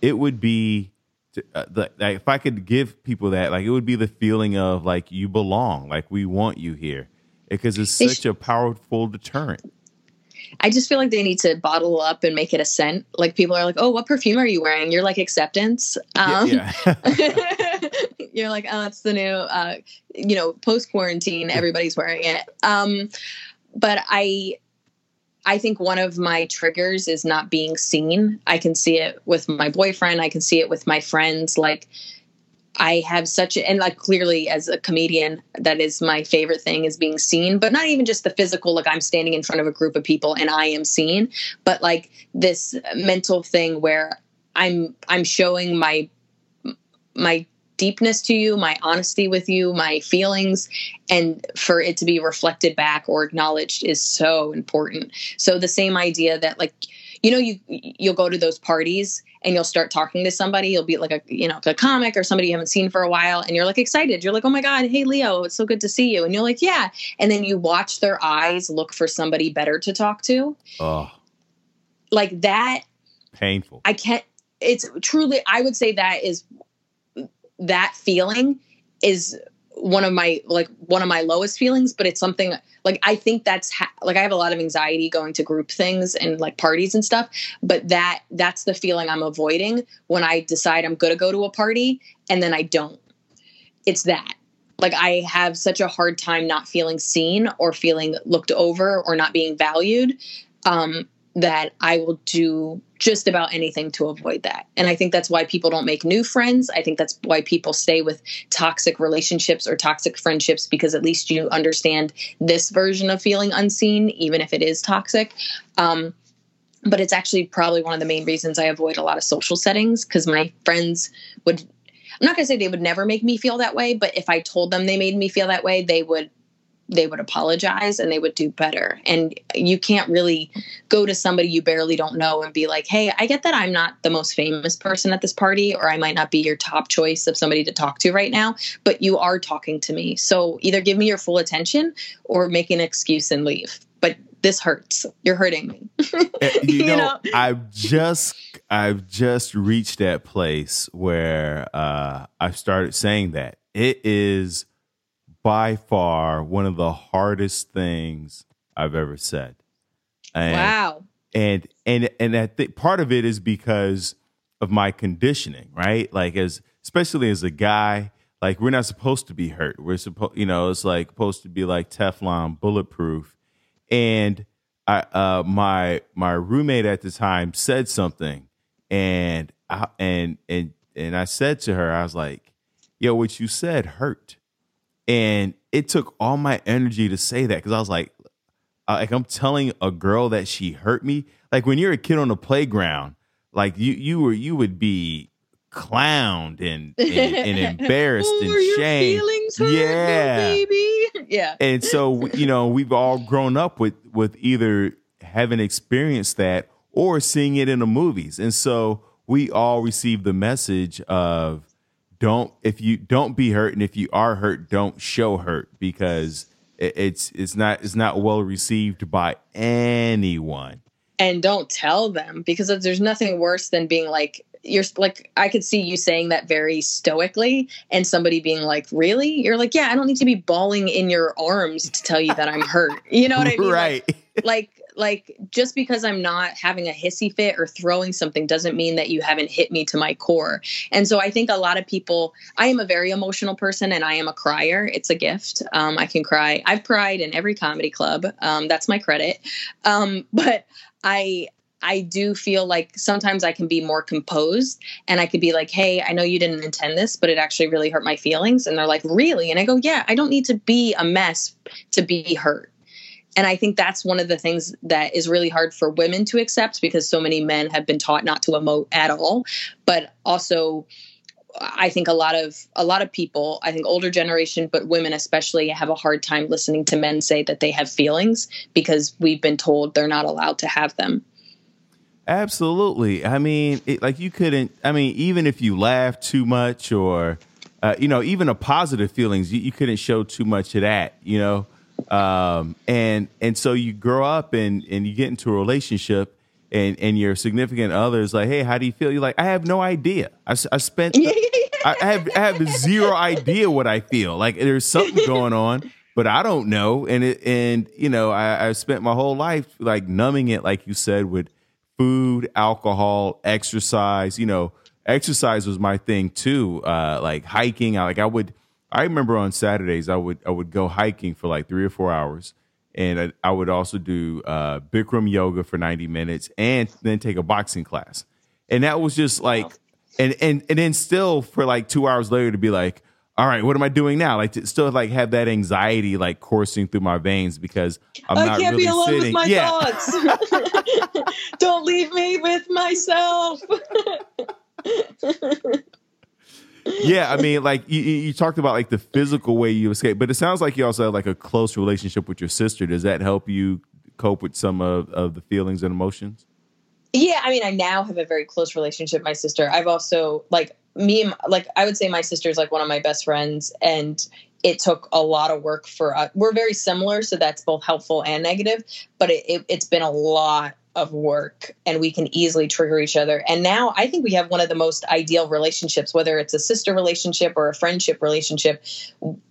it would be to, uh, the, like if I could give people that, like it would be the feeling of like you belong, like we want you here, because it's such a powerful deterrent. I just feel like they need to bottle up and make it a scent. Like people are like, "Oh, what perfume are you wearing?" You're like acceptance. Um, yeah. yeah. you're like, "Oh, it's the new." Uh, you know, post quarantine, everybody's wearing it. Um, but I, I think one of my triggers is not being seen. I can see it with my boyfriend. I can see it with my friends. Like I have such a, and like clearly as a comedian, that is my favorite thing is being seen, but not even just the physical, like I'm standing in front of a group of people and I am seen, but like this mental thing where I'm, I'm showing my, my deepness to you, my honesty with you, my feelings, and for it to be reflected back or acknowledged is so important. So the same idea that like, you know, you, you'll go to those parties and you'll start talking to somebody. You'll be like a you know a comic or somebody you haven't seen for a while, and you're like excited. You're like, oh my god, hey Leo, it's so good to see you. And you're like, yeah. And then you watch their eyes look for somebody better to talk to. Oh, like that. Painful. I can't. It's truly. I would say that is that feeling is one of my like one of my lowest feelings but it's something like i think that's ha- like i have a lot of anxiety going to group things and like parties and stuff but that that's the feeling i'm avoiding when i decide i'm going to go to a party and then i don't. It's that. Like i have such a hard time not feeling seen or feeling looked over or not being valued um that I will do just about anything to avoid that. And I think that's why people don't make new friends. I think that's why people stay with toxic relationships or toxic friendships because at least you understand this version of feeling unseen, even if it is toxic. Um, but it's actually probably one of the main reasons I avoid a lot of social settings because my friends would. I'm not going to say they would never make me feel that way, but if I told them they made me feel that way, they would they would apologize and they would do better. And you can't really go to somebody you barely don't know and be like, hey, I get that I'm not the most famous person at this party, or I might not be your top choice of somebody to talk to right now, but you are talking to me. So either give me your full attention or make an excuse and leave. But this hurts. You're hurting me. Eh, you, you know, know, I've just I've just reached that place where uh, I've started saying that it is by far one of the hardest things I've ever said. And, wow. And and and that th- part of it is because of my conditioning, right? Like as especially as a guy, like we're not supposed to be hurt. We're supposed, you know, it's like supposed to be like Teflon, bulletproof. And I, uh, my my roommate at the time said something, and I, and and and I said to her, I was like, "Yo, what you said hurt," and it took all my energy to say that because I was like, uh, like I'm telling a girl that she hurt me. Like when you're a kid on the playground, like you you were you would be clowned and and, and embarrassed oh, and shamed. yeah, baby. Yeah. And so you know we've all grown up with with either having experienced that or seeing it in the movies, and so we all receive the message of don't if you don't be hurt, and if you are hurt, don't show hurt because it's it's not it's not well received by anyone and don't tell them because there's nothing worse than being like you're like I could see you saying that very stoically and somebody being like, "Really?" You're like, "Yeah, I don't need to be bawling in your arms to tell you that I'm hurt." You know what I mean? Right. Like, like like just because I'm not having a hissy fit or throwing something doesn't mean that you haven't hit me to my core. And so I think a lot of people I am a very emotional person and I am a crier. It's a gift. Um, I can cry. I've cried in every comedy club. Um, that's my credit. Um, but I I do feel like sometimes I can be more composed and I could be like, hey, I know you didn't intend this, but it actually really hurt my feelings. And they're like, really? And I go, yeah, I don't need to be a mess to be hurt. And I think that's one of the things that is really hard for women to accept because so many men have been taught not to emote at all. But also, I think a lot of a lot of people, I think older generation, but women especially, have a hard time listening to men say that they have feelings because we've been told they're not allowed to have them. Absolutely. I mean, it, like you couldn't. I mean, even if you laugh too much, or uh, you know, even a positive feelings, you, you, couldn't show too much of that. You know, um, and and so you grow up and and you get into a relationship. And, and your significant other is like, hey, how do you feel? You're like, I have no idea. I, I spent, I have I have zero idea what I feel. Like there's something going on, but I don't know. And it and you know, I, I spent my whole life like numbing it, like you said, with food, alcohol, exercise. You know, exercise was my thing too. Uh, like hiking. I, like I would. I remember on Saturdays I would I would go hiking for like three or four hours, and I, I would also do uh, Bikram yoga for ninety minutes, and then take a boxing class. And that was just like, and and and then still for like two hours later to be like, all right, what am I doing now? Like to still like have that anxiety like coursing through my veins because I'm I not can't really be alone sitting. with my yeah. thoughts. Don't leave me with myself. yeah, I mean, like you, you talked about like the physical way you escape, but it sounds like you also have like a close relationship with your sister. Does that help you cope with some of, of the feelings and emotions? Yeah, I mean, I now have a very close relationship with my sister. I've also like me, like I would say my sister is like one of my best friends, and it took a lot of work for us. We're very similar, so that's both helpful and negative. But it, it, it's been a lot of work and we can easily trigger each other. And now I think we have one of the most ideal relationships, whether it's a sister relationship or a friendship relationship.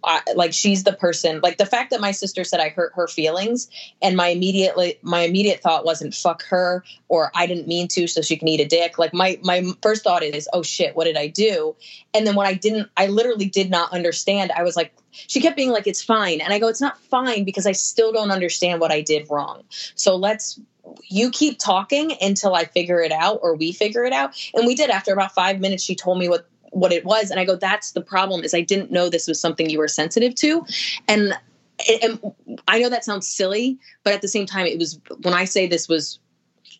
I, like she's the person, like the fact that my sister said I hurt her feelings and my immediately, my immediate thought wasn't fuck her or I didn't mean to, so she can eat a dick. Like my, my first thought is, oh shit, what did I do? And then when I didn't, I literally did not understand. I was like, she kept being like, it's fine. And I go, it's not fine because I still don't understand what I did wrong. So let's you keep talking until I figure it out or we figure it out. And we did after about five minutes, she told me what what it was. And I go, that's the problem is I didn't know this was something you were sensitive to. And and I know that sounds silly, but at the same time, it was when I say this was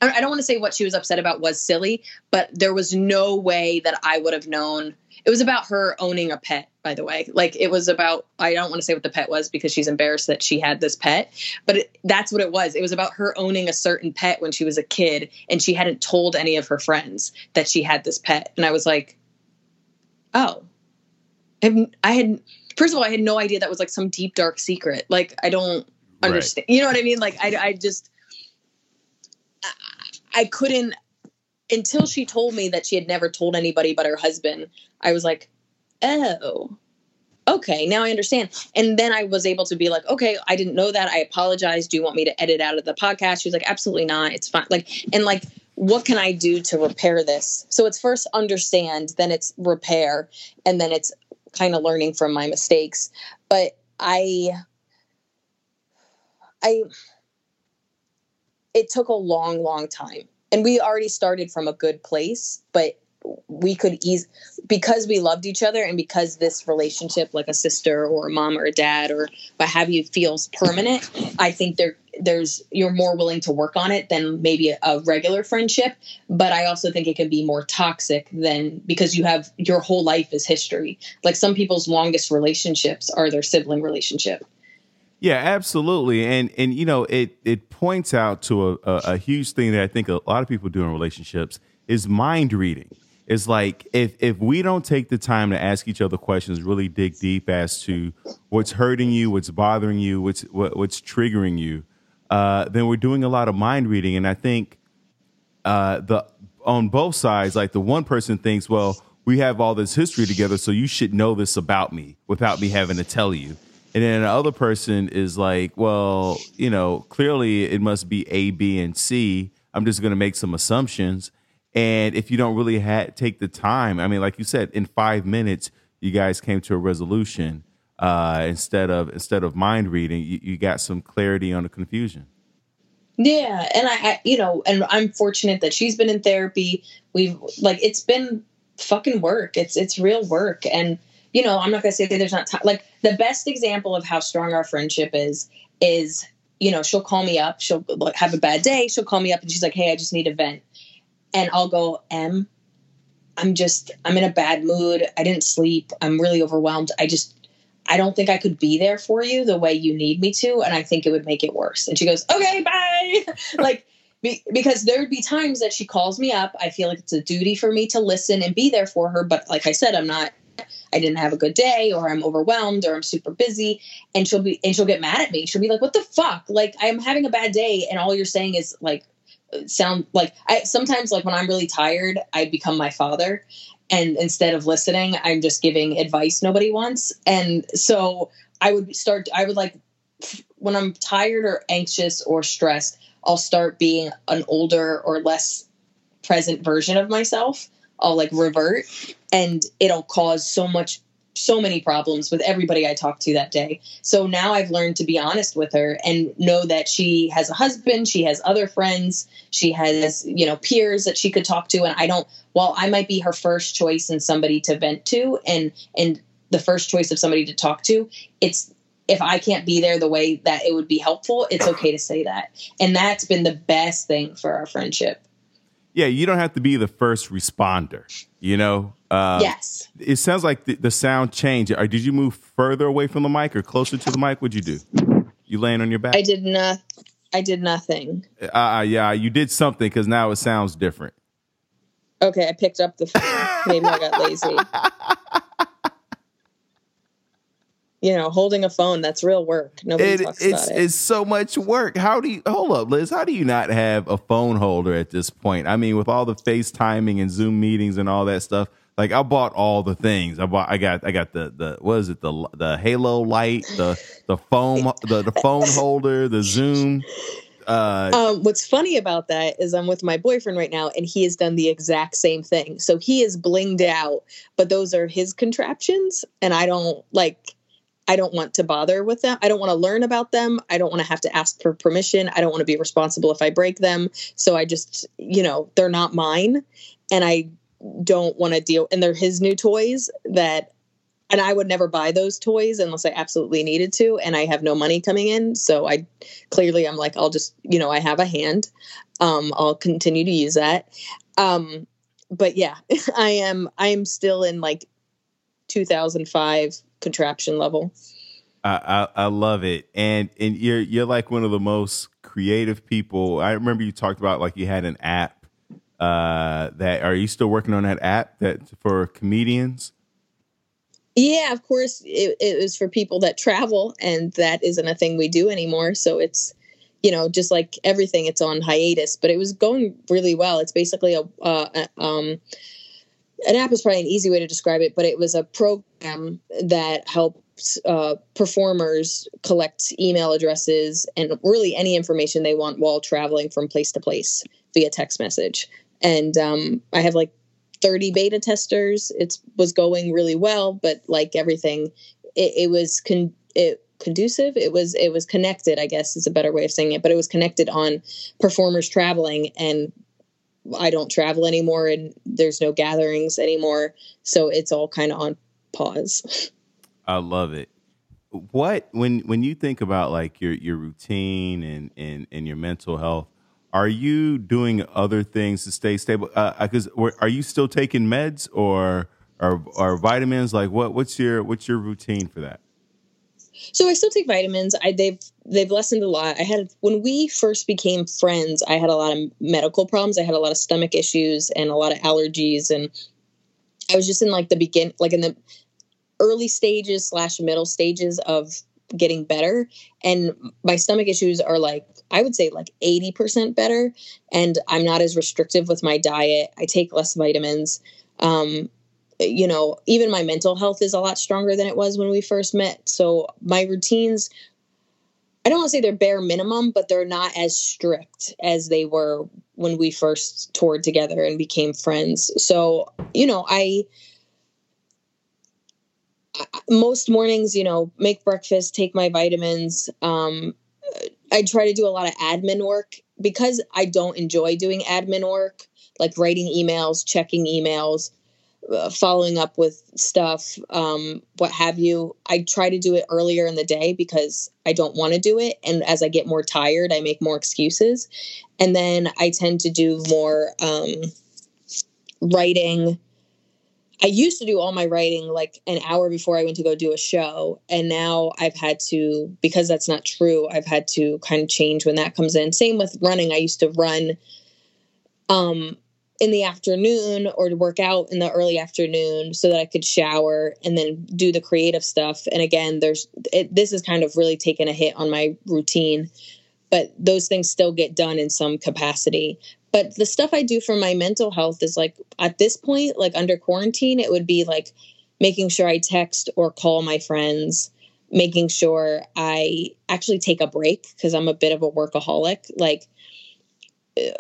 I don't want to say what she was upset about was silly, but there was no way that I would have known. It was about her owning a pet by the way. Like it was about, I don't want to say what the pet was because she's embarrassed that she had this pet, but it, that's what it was. It was about her owning a certain pet when she was a kid and she hadn't told any of her friends that she had this pet. And I was like, oh, I had, first of all, I had no idea that was like some deep, dark secret. Like, I don't understand. Right. You know what I mean? Like, I, I just, I, I couldn't, until she told me that she had never told anybody but her husband, I was like, oh, okay, now I understand. And then I was able to be like, okay, I didn't know that. I apologize. Do you want me to edit out of the podcast? She was like, absolutely not. It's fine. Like, and like, what can I do to repair this? So it's first understand, then it's repair, and then it's kind of learning from my mistakes. But I, I, it took a long, long time. And we already started from a good place, but we could ease because we loved each other and because this relationship like a sister or a mom or a dad or what have you feels permanent i think there there's you're more willing to work on it than maybe a, a regular friendship. But i also think it can be more toxic than because you have your whole life is history. Like some people's longest relationships are their sibling relationship yeah, absolutely, and and you know it it points out to a, a, a huge thing that I think a lot of people do in relationships is mind reading It's like if if we don't take the time to ask each other questions, really dig deep as to what's hurting you, what's bothering you, what's what, what's triggering you, uh, then we're doing a lot of mind reading. And I think uh, the on both sides, like the one person thinks, well, we have all this history together, so you should know this about me without me having to tell you. And then the other person is like, well, you know, clearly it must be A, B, and C. I'm just going to make some assumptions and if you don't really ha- take the time, I mean, like you said, in five minutes, you guys came to a resolution uh, instead of instead of mind reading. You, you got some clarity on the confusion. Yeah, and I, I, you know, and I'm fortunate that she's been in therapy. We've like it's been fucking work. It's it's real work, and you know, I'm not gonna say that there's not time. Like the best example of how strong our friendship is is you know she'll call me up. She'll have a bad day. She'll call me up and she's like, "Hey, I just need a vent." and I'll go, M, I'm just, I'm in a bad mood. I didn't sleep. I'm really overwhelmed. I just, I don't think I could be there for you the way you need me to. And I think it would make it worse. And she goes, okay, bye. like, be, because there would be times that she calls me up. I feel like it's a duty for me to listen and be there for her. But like I said, I'm not, I didn't have a good day or I'm overwhelmed or I'm super busy. And she'll be, and she'll get mad at me. She'll be like, what the fuck? Like, I'm having a bad day. And all you're saying is like, sound like I sometimes like when I'm really tired, I become my father. And instead of listening, I'm just giving advice nobody wants. And so I would start, I would like, when I'm tired or anxious or stressed, I'll start being an older or less present version of myself. I'll like revert and it'll cause so much so many problems with everybody I talked to that day. So now I've learned to be honest with her and know that she has a husband, she has other friends, she has, you know, peers that she could talk to and I don't while I might be her first choice and somebody to vent to and and the first choice of somebody to talk to, it's if I can't be there the way that it would be helpful, it's okay to say that. And that's been the best thing for our friendship. Yeah, you don't have to be the first responder, you know? Uh, yes. It sounds like the, the, sound changed. Or did you move further away from the mic or closer to the mic? What'd you do? You laying on your back? I did not. I did nothing. Uh, uh yeah, you did something because now it sounds different. Okay, I picked up the phone. Maybe I got lazy. you know, holding a phone, that's real work. Nobody it, talks it's, about it. It's so much work. How do you, hold up, Liz, how do you not have a phone holder at this point? I mean, with all the FaceTiming and Zoom meetings and all that stuff, like I bought all the things. I bought, I got, I got the, the, what is it? The, the Halo light, the, the foam, the, the phone holder, the Zoom. Uh, um, what's funny about that is I'm with my boyfriend right now, and he has done the exact same thing. So he is blinged out, but those are his contraptions, and I don't like. I don't want to bother with them. I don't want to learn about them. I don't want to have to ask for permission. I don't want to be responsible if I break them. So I just, you know, they're not mine. And I don't want to deal, and they're his new toys that, and I would never buy those toys unless I absolutely needed to. And I have no money coming in. So I clearly, I'm like, I'll just, you know, I have a hand. Um, I'll continue to use that. Um, but yeah, I am, I am still in like 2005 contraption level. I, I, I love it, and and you're you're like one of the most creative people. I remember you talked about like you had an app. Uh, that are you still working on that app that for comedians? Yeah, of course. It, it was for people that travel, and that isn't a thing we do anymore. So it's you know just like everything, it's on hiatus. But it was going really well. It's basically a, uh, a um an app is probably an easy way to describe it, but it was a program that helped uh, performers collect email addresses and really any information they want while traveling from place to place via text message. And um, I have like 30 beta testers. It was going really well, but like everything, it, it was con- it conducive. It was it was connected. I guess is a better way of saying it. But it was connected on performers traveling, and I don't travel anymore, and there's no gatherings anymore. So it's all kind of on pause. I love it. What when when you think about like your your routine and and and your mental health are you doing other things to stay stable? Because uh, are you still taking meds or or, or vitamins? Like what what's your what's your routine for that? So I still take vitamins. I they've they've lessened a lot. I had when we first became friends, I had a lot of medical problems. I had a lot of stomach issues and a lot of allergies, and I was just in like the begin like in the early stages slash middle stages of getting better and my stomach issues are like i would say like 80% better and i'm not as restrictive with my diet. I take less vitamins. Um, you know even my mental health is a lot stronger than it was when we first met. So my routines i don't want to say they're bare minimum but they're not as strict as they were when we first toured together and became friends. So you know i most mornings, you know, make breakfast, take my vitamins. Um, I try to do a lot of admin work because I don't enjoy doing admin work, like writing emails, checking emails, uh, following up with stuff, um, what have you. I try to do it earlier in the day because I don't want to do it. And as I get more tired, I make more excuses. And then I tend to do more um, writing I used to do all my writing like an hour before I went to go do a show. And now I've had to, because that's not true, I've had to kind of change when that comes in. Same with running. I used to run um, in the afternoon or to work out in the early afternoon so that I could shower and then do the creative stuff. And again, there's it, this is kind of really taken a hit on my routine, but those things still get done in some capacity but the stuff i do for my mental health is like at this point like under quarantine it would be like making sure i text or call my friends making sure i actually take a break because i'm a bit of a workaholic. Like uh,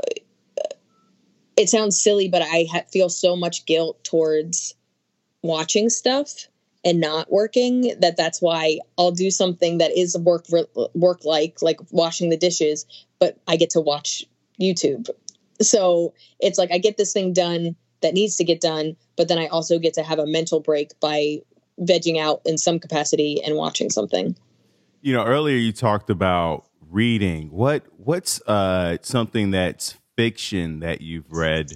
it sounds silly but i ha- feel so much guilt towards watching stuff and not working that that's why I'll do something that is work work like like washing the dishes but I get to watch YouTube so it's like I get this thing done that needs to get done, but then I also get to have a mental break by vegging out in some capacity and watching something. You know, earlier you talked about reading. What what's uh something that's fiction that you've read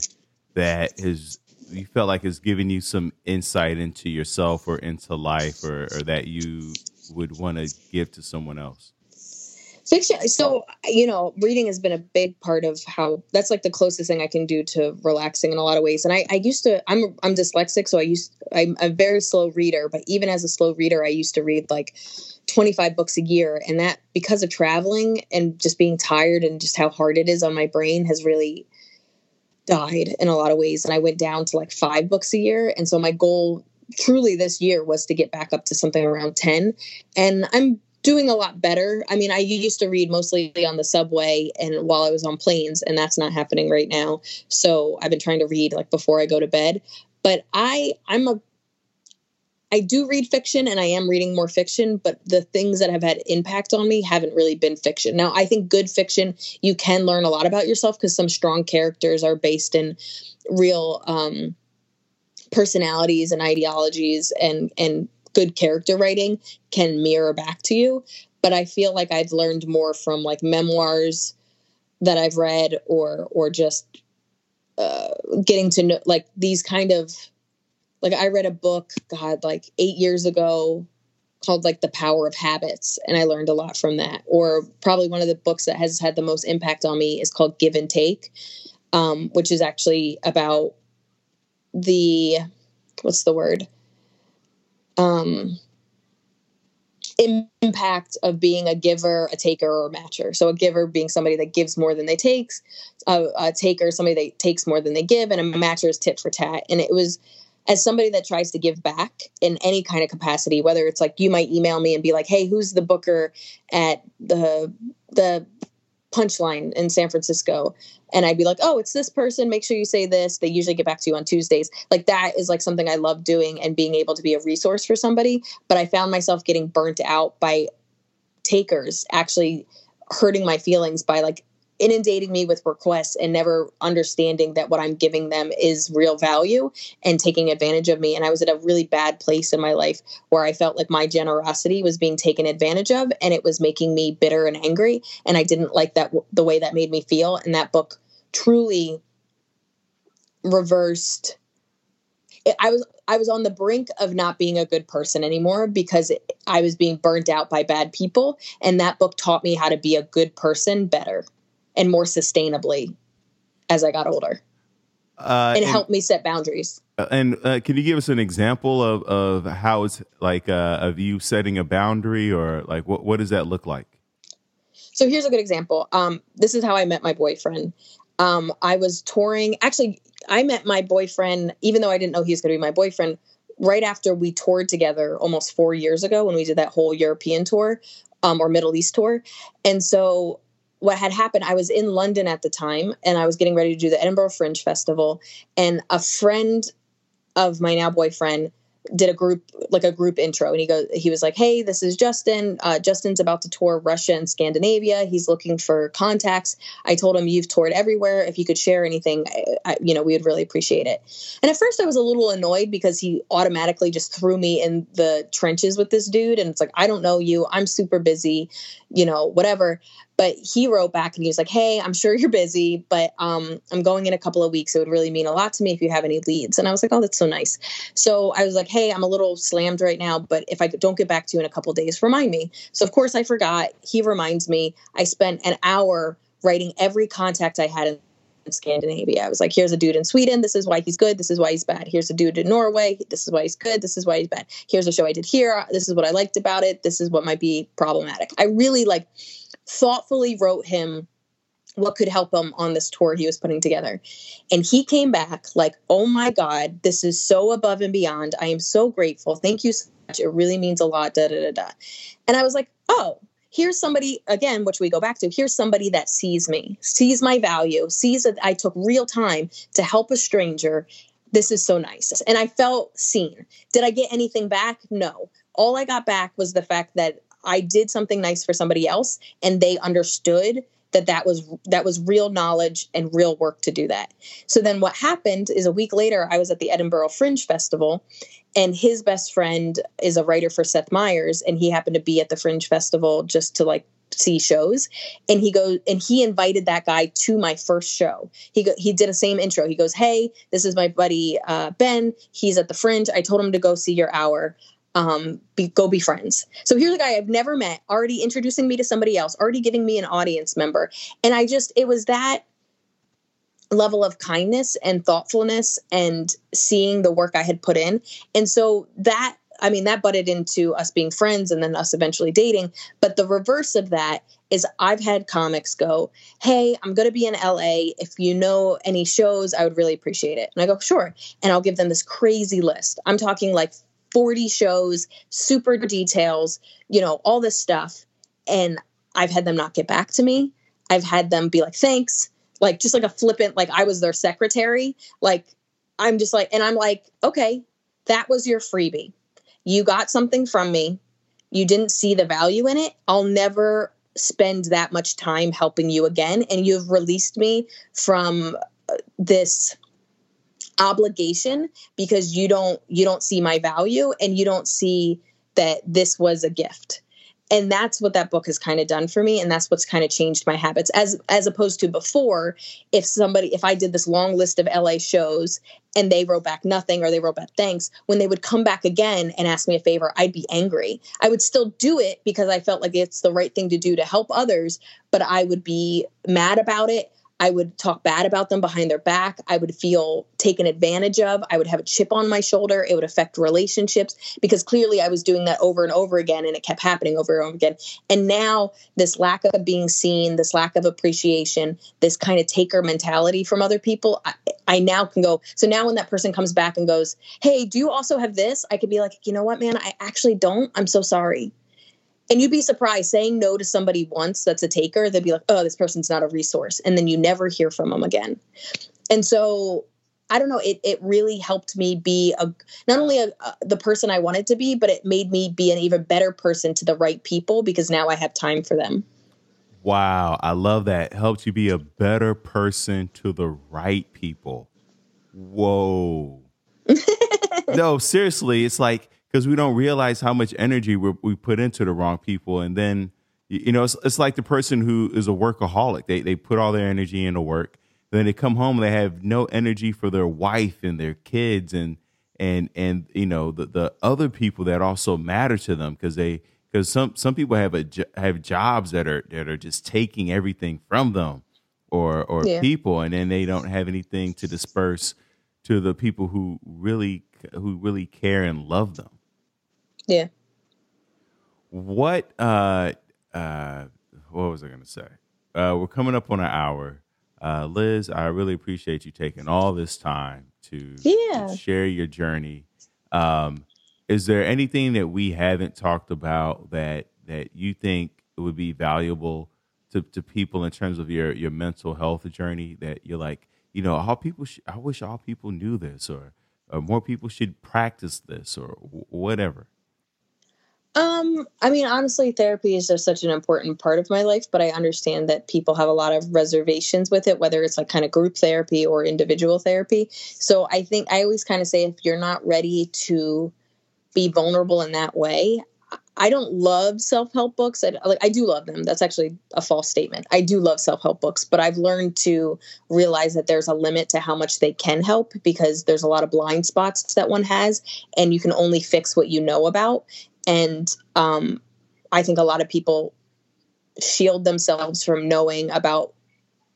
that has you felt like has given you some insight into yourself or into life or, or that you would want to give to someone else? Fiction so you know reading has been a big part of how that's like the closest thing i can do to relaxing in a lot of ways. And i, I used to i'm i'm dyslexic so i used i'm a very slow reader but even as a slow reader i used to read like 25 books a year. And that because of traveling and just being tired and just how hard it is on my brain has really died in a lot of ways. And i went down to like five books a year. And so my goal truly this year was to get back up to something around 10 and i'm doing a lot better. I mean, I used to read mostly on the subway and while I was on planes, and that's not happening right now. So I've been trying to read like before I go to bed. But I I'm a I do read fiction and I am reading more fiction, but the things that have had impact on me haven't really been fiction. Now, I think good fiction, you can learn a lot about yourself because some strong characters are based in real um, personalities and ideologies and and good character writing can mirror back to you. But I feel like I've learned more from like memoirs that I've read or or just uh, getting to know like these kind of like I read a book, God, like eight years ago called like The Power of Habits, and I learned a lot from that. Or probably one of the books that has had the most impact on me is called Give and Take, um, which is actually about the what's the word? Um, impact of being a giver, a taker, or a matcher. So a giver being somebody that gives more than they takes, a, a taker somebody that takes more than they give, and a matcher is tit for tat. And it was as somebody that tries to give back in any kind of capacity, whether it's like you might email me and be like, "Hey, who's the booker at the the punchline in San Francisco?" and I'd be like, "Oh, it's this person. Make sure you say this." They usually get back to you on Tuesdays. Like that is like something I love doing and being able to be a resource for somebody. But I found myself getting burnt out by takers actually hurting my feelings by like inundating me with requests and never understanding that what I'm giving them is real value and taking advantage of me. And I was at a really bad place in my life where I felt like my generosity was being taken advantage of and it was making me bitter and angry. And I didn't like that, the way that made me feel. And that book truly reversed I was I was on the brink of not being a good person anymore because I was being burnt out by bad people and that book taught me how to be a good person better and more sustainably as I got older. Uh, and, and helped me set boundaries. Uh, and uh, can you give us an example of, of how it's like uh, of you setting a boundary or like what, what does that look like? So here's a good example. Um, this is how I met my boyfriend. Um, I was touring. Actually, I met my boyfriend, even though I didn't know he was going to be my boyfriend, right after we toured together almost four years ago when we did that whole European tour um, or Middle East tour. And so what had happened, I was in London at the time and I was getting ready to do the Edinburgh Fringe Festival. And a friend of my now boyfriend did a group like a group intro and he goes he was like hey this is justin. Uh, justin's about to tour russia and scandinavia. He's looking for contacts. I told him you've toured everywhere. If you could share anything I, you know we would really appreciate it. And at first i was a little annoyed because he automatically just threw me in the trenches with this dude and it's like i don't know you. I'm super busy you know whatever but he wrote back and he was like, "Hey, I'm sure you're busy, but um, I'm going in a couple of weeks. It would really mean a lot to me if you have any leads." And I was like, "Oh, that's so nice." So I was like, "Hey, I'm a little slammed right now, but if I don't get back to you in a couple days, remind me." So of course I forgot. He reminds me. I spent an hour writing every contact I had in Scandinavia. I was like, here's a dude in Sweden. This is why he's good. This is why he's bad. Here's a dude in Norway. This is why he's good. This is why he's bad. Here's a show I did here. This is what I liked about it. This is what might be problematic. I really like thoughtfully wrote him what could help him on this tour he was putting together. And he came back like, oh my God, this is so above and beyond. I am so grateful. Thank you so much. It really means a lot. Da da da da. And I was like, oh, here's somebody, again, which we go back to, here's somebody that sees me, sees my value, sees that I took real time to help a stranger. This is so nice. And I felt seen. Did I get anything back? No. All I got back was the fact that I did something nice for somebody else and they understood that that was that was real knowledge and real work to do that. So then what happened is a week later I was at the Edinburgh Fringe Festival and his best friend is a writer for Seth Meyers and he happened to be at the Fringe Festival just to like see shows. And he goes and he invited that guy to my first show. He go, he did a same intro. He goes hey this is my buddy uh, ben. He's at the fringe. I told him to go see your hour um, be, go be friends. So here's a guy I've never met, already introducing me to somebody else, already giving me an audience member. And I just, it was that level of kindness and thoughtfulness and seeing the work I had put in. And so that, I mean, that butted into us being friends and then us eventually dating. But the reverse of that is I've had comics go, Hey, I'm going to be in LA. If you know any shows, I would really appreciate it. And I go, Sure. And I'll give them this crazy list. I'm talking like 40 shows, super details, you know, all this stuff. And I've had them not get back to me. I've had them be like, thanks, like just like a flippant, like I was their secretary. Like, I'm just like, and I'm like, okay, that was your freebie. You got something from me. You didn't see the value in it. I'll never spend that much time helping you again. And you've released me from uh, this obligation because you don't you don't see my value and you don't see that this was a gift. And that's what that book has kind of done for me. And that's what's kind of changed my habits as as opposed to before if somebody if i did this long list of la shows and they wrote back nothing or they wrote back thanks when they would come back again and ask me a favor i'd be angry. I would still do it because i felt like it's the right thing to do to help others but i would be mad about it I would talk bad about them behind their back. I would feel taken advantage of. I would have a chip on my shoulder. It would affect relationships because clearly I was doing that over and over again and it kept happening over and over again. And now, this lack of being seen, this lack of appreciation, this kind of taker mentality from other people, I, I now can go. So now, when that person comes back and goes, Hey, do you also have this? I could be like, You know what, man? I actually don't. I'm so sorry and you'd be surprised saying no to somebody once that's a taker they'd be like oh this person's not a resource and then you never hear from them again. And so i don't know it, it really helped me be a not only a, a, the person i wanted to be but it made me be an even better person to the right people because now i have time for them. Wow i love that. Helped you be a better person to the right people. Whoa. No seriously it's like because we don't realize how much energy we put into the wrong people. And then, you know, it's, it's like the person who is a workaholic. They, they put all their energy into work. Then they come home, and they have no energy for their wife and their kids and, and, and, you know, the, the other people that also matter to them because they, because some, some people have a, have jobs that are, that are just taking everything from them or, or yeah. people. And then they don't have anything to disperse to the people who really, who really care and love them. Yeah. What uh uh what was I gonna say? Uh we're coming up on an hour. Uh Liz, I really appreciate you taking all this time to, yeah. to share your journey. Um is there anything that we haven't talked about that that you think would be valuable to, to people in terms of your your mental health journey that you're like you know all people sh- i wish all people knew this or, or more people should practice this or w- whatever um, I mean, honestly, therapy is just such an important part of my life, but I understand that people have a lot of reservations with it, whether it's like kind of group therapy or individual therapy. So I think I always kind of say if you're not ready to be vulnerable in that way, I don't love self help books. I, like, I do love them. That's actually a false statement. I do love self help books, but I've learned to realize that there's a limit to how much they can help because there's a lot of blind spots that one has, and you can only fix what you know about. And um, I think a lot of people shield themselves from knowing about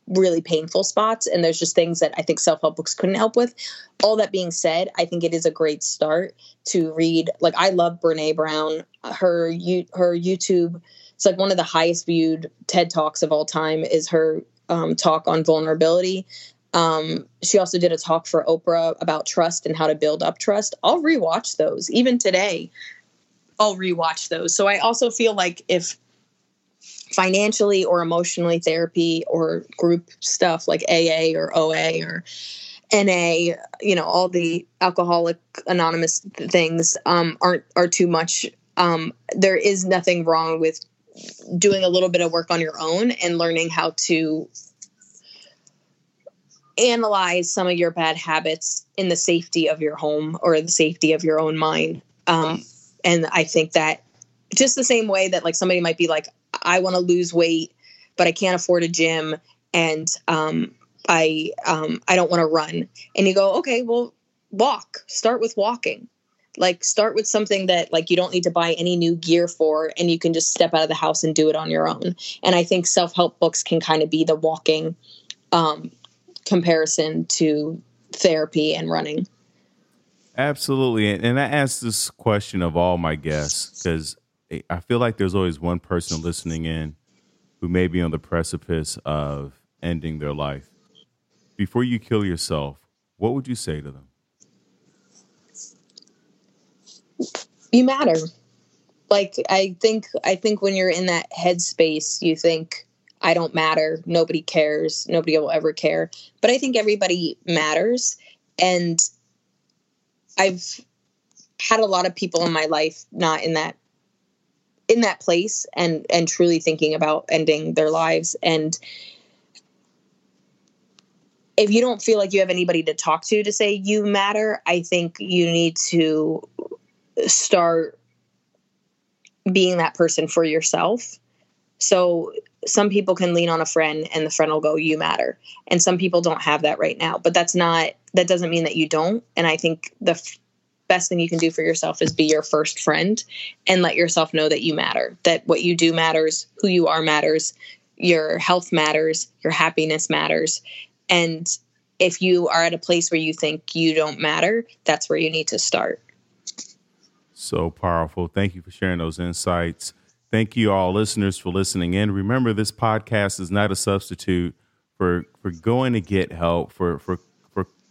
really painful spots. And there's just things that I think self help books couldn't help with. All that being said, I think it is a great start to read. Like, I love Brene Brown. Her, her YouTube, it's like one of the highest viewed TED Talks of all time, is her um, talk on vulnerability. Um, she also did a talk for Oprah about trust and how to build up trust. I'll rewatch those even today. I'll rewatch those. So I also feel like if financially or emotionally therapy or group stuff like AA or OA or NA, you know, all the alcoholic anonymous things um, aren't are too much. Um, there is nothing wrong with doing a little bit of work on your own and learning how to analyze some of your bad habits in the safety of your home or the safety of your own mind. Um, and I think that just the same way that like somebody might be like, I want to lose weight, but I can't afford a gym and um, I um, I don't want to run. And you go, okay, well, walk. Start with walking. Like start with something that like you don't need to buy any new gear for and you can just step out of the house and do it on your own. And I think self-help books can kind of be the walking um, comparison to therapy and running. Absolutely. And I ask this question of all my guests because I feel like there's always one person listening in who may be on the precipice of ending their life. Before you kill yourself, what would you say to them? You matter. Like I think I think when you're in that headspace, you think I don't matter, nobody cares, nobody will ever care. But I think everybody matters and I've had a lot of people in my life not in that in that place and and truly thinking about ending their lives. And if you don't feel like you have anybody to talk to to say you matter i think you need to start being that person for yourself. So some people can lean on a friend and the friend will go you matter. And some people don't have that right now but that's not that doesn't mean that you don't and i think the f- best thing you can do for yourself is be your first friend and let yourself know that you matter that what you do matters who you are matters your health matters, your happiness matters. And if you are at a place where you think you don't matter, that's where you need to start. So powerful. Thank you for sharing those insights. Thank you, all listeners, for listening in. Remember, this podcast is not a substitute for for going to get help, for for for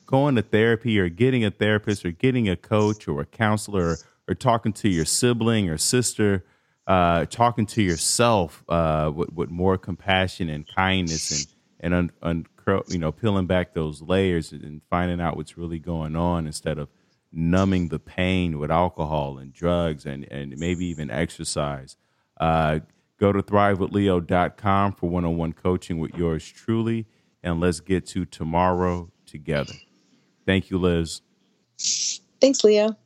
going to therapy or getting a therapist or getting a coach or a counselor or, or talking to your sibling or sister, uh, talking to yourself uh, with, with more compassion and kindness and and un, un, you know peeling back those layers and finding out what's really going on instead of numbing the pain with alcohol and drugs and, and maybe even exercise. Uh, go to thrivewithleo.com for one on one coaching with yours truly. And let's get to tomorrow together. Thank you, Liz. Thanks, Leo.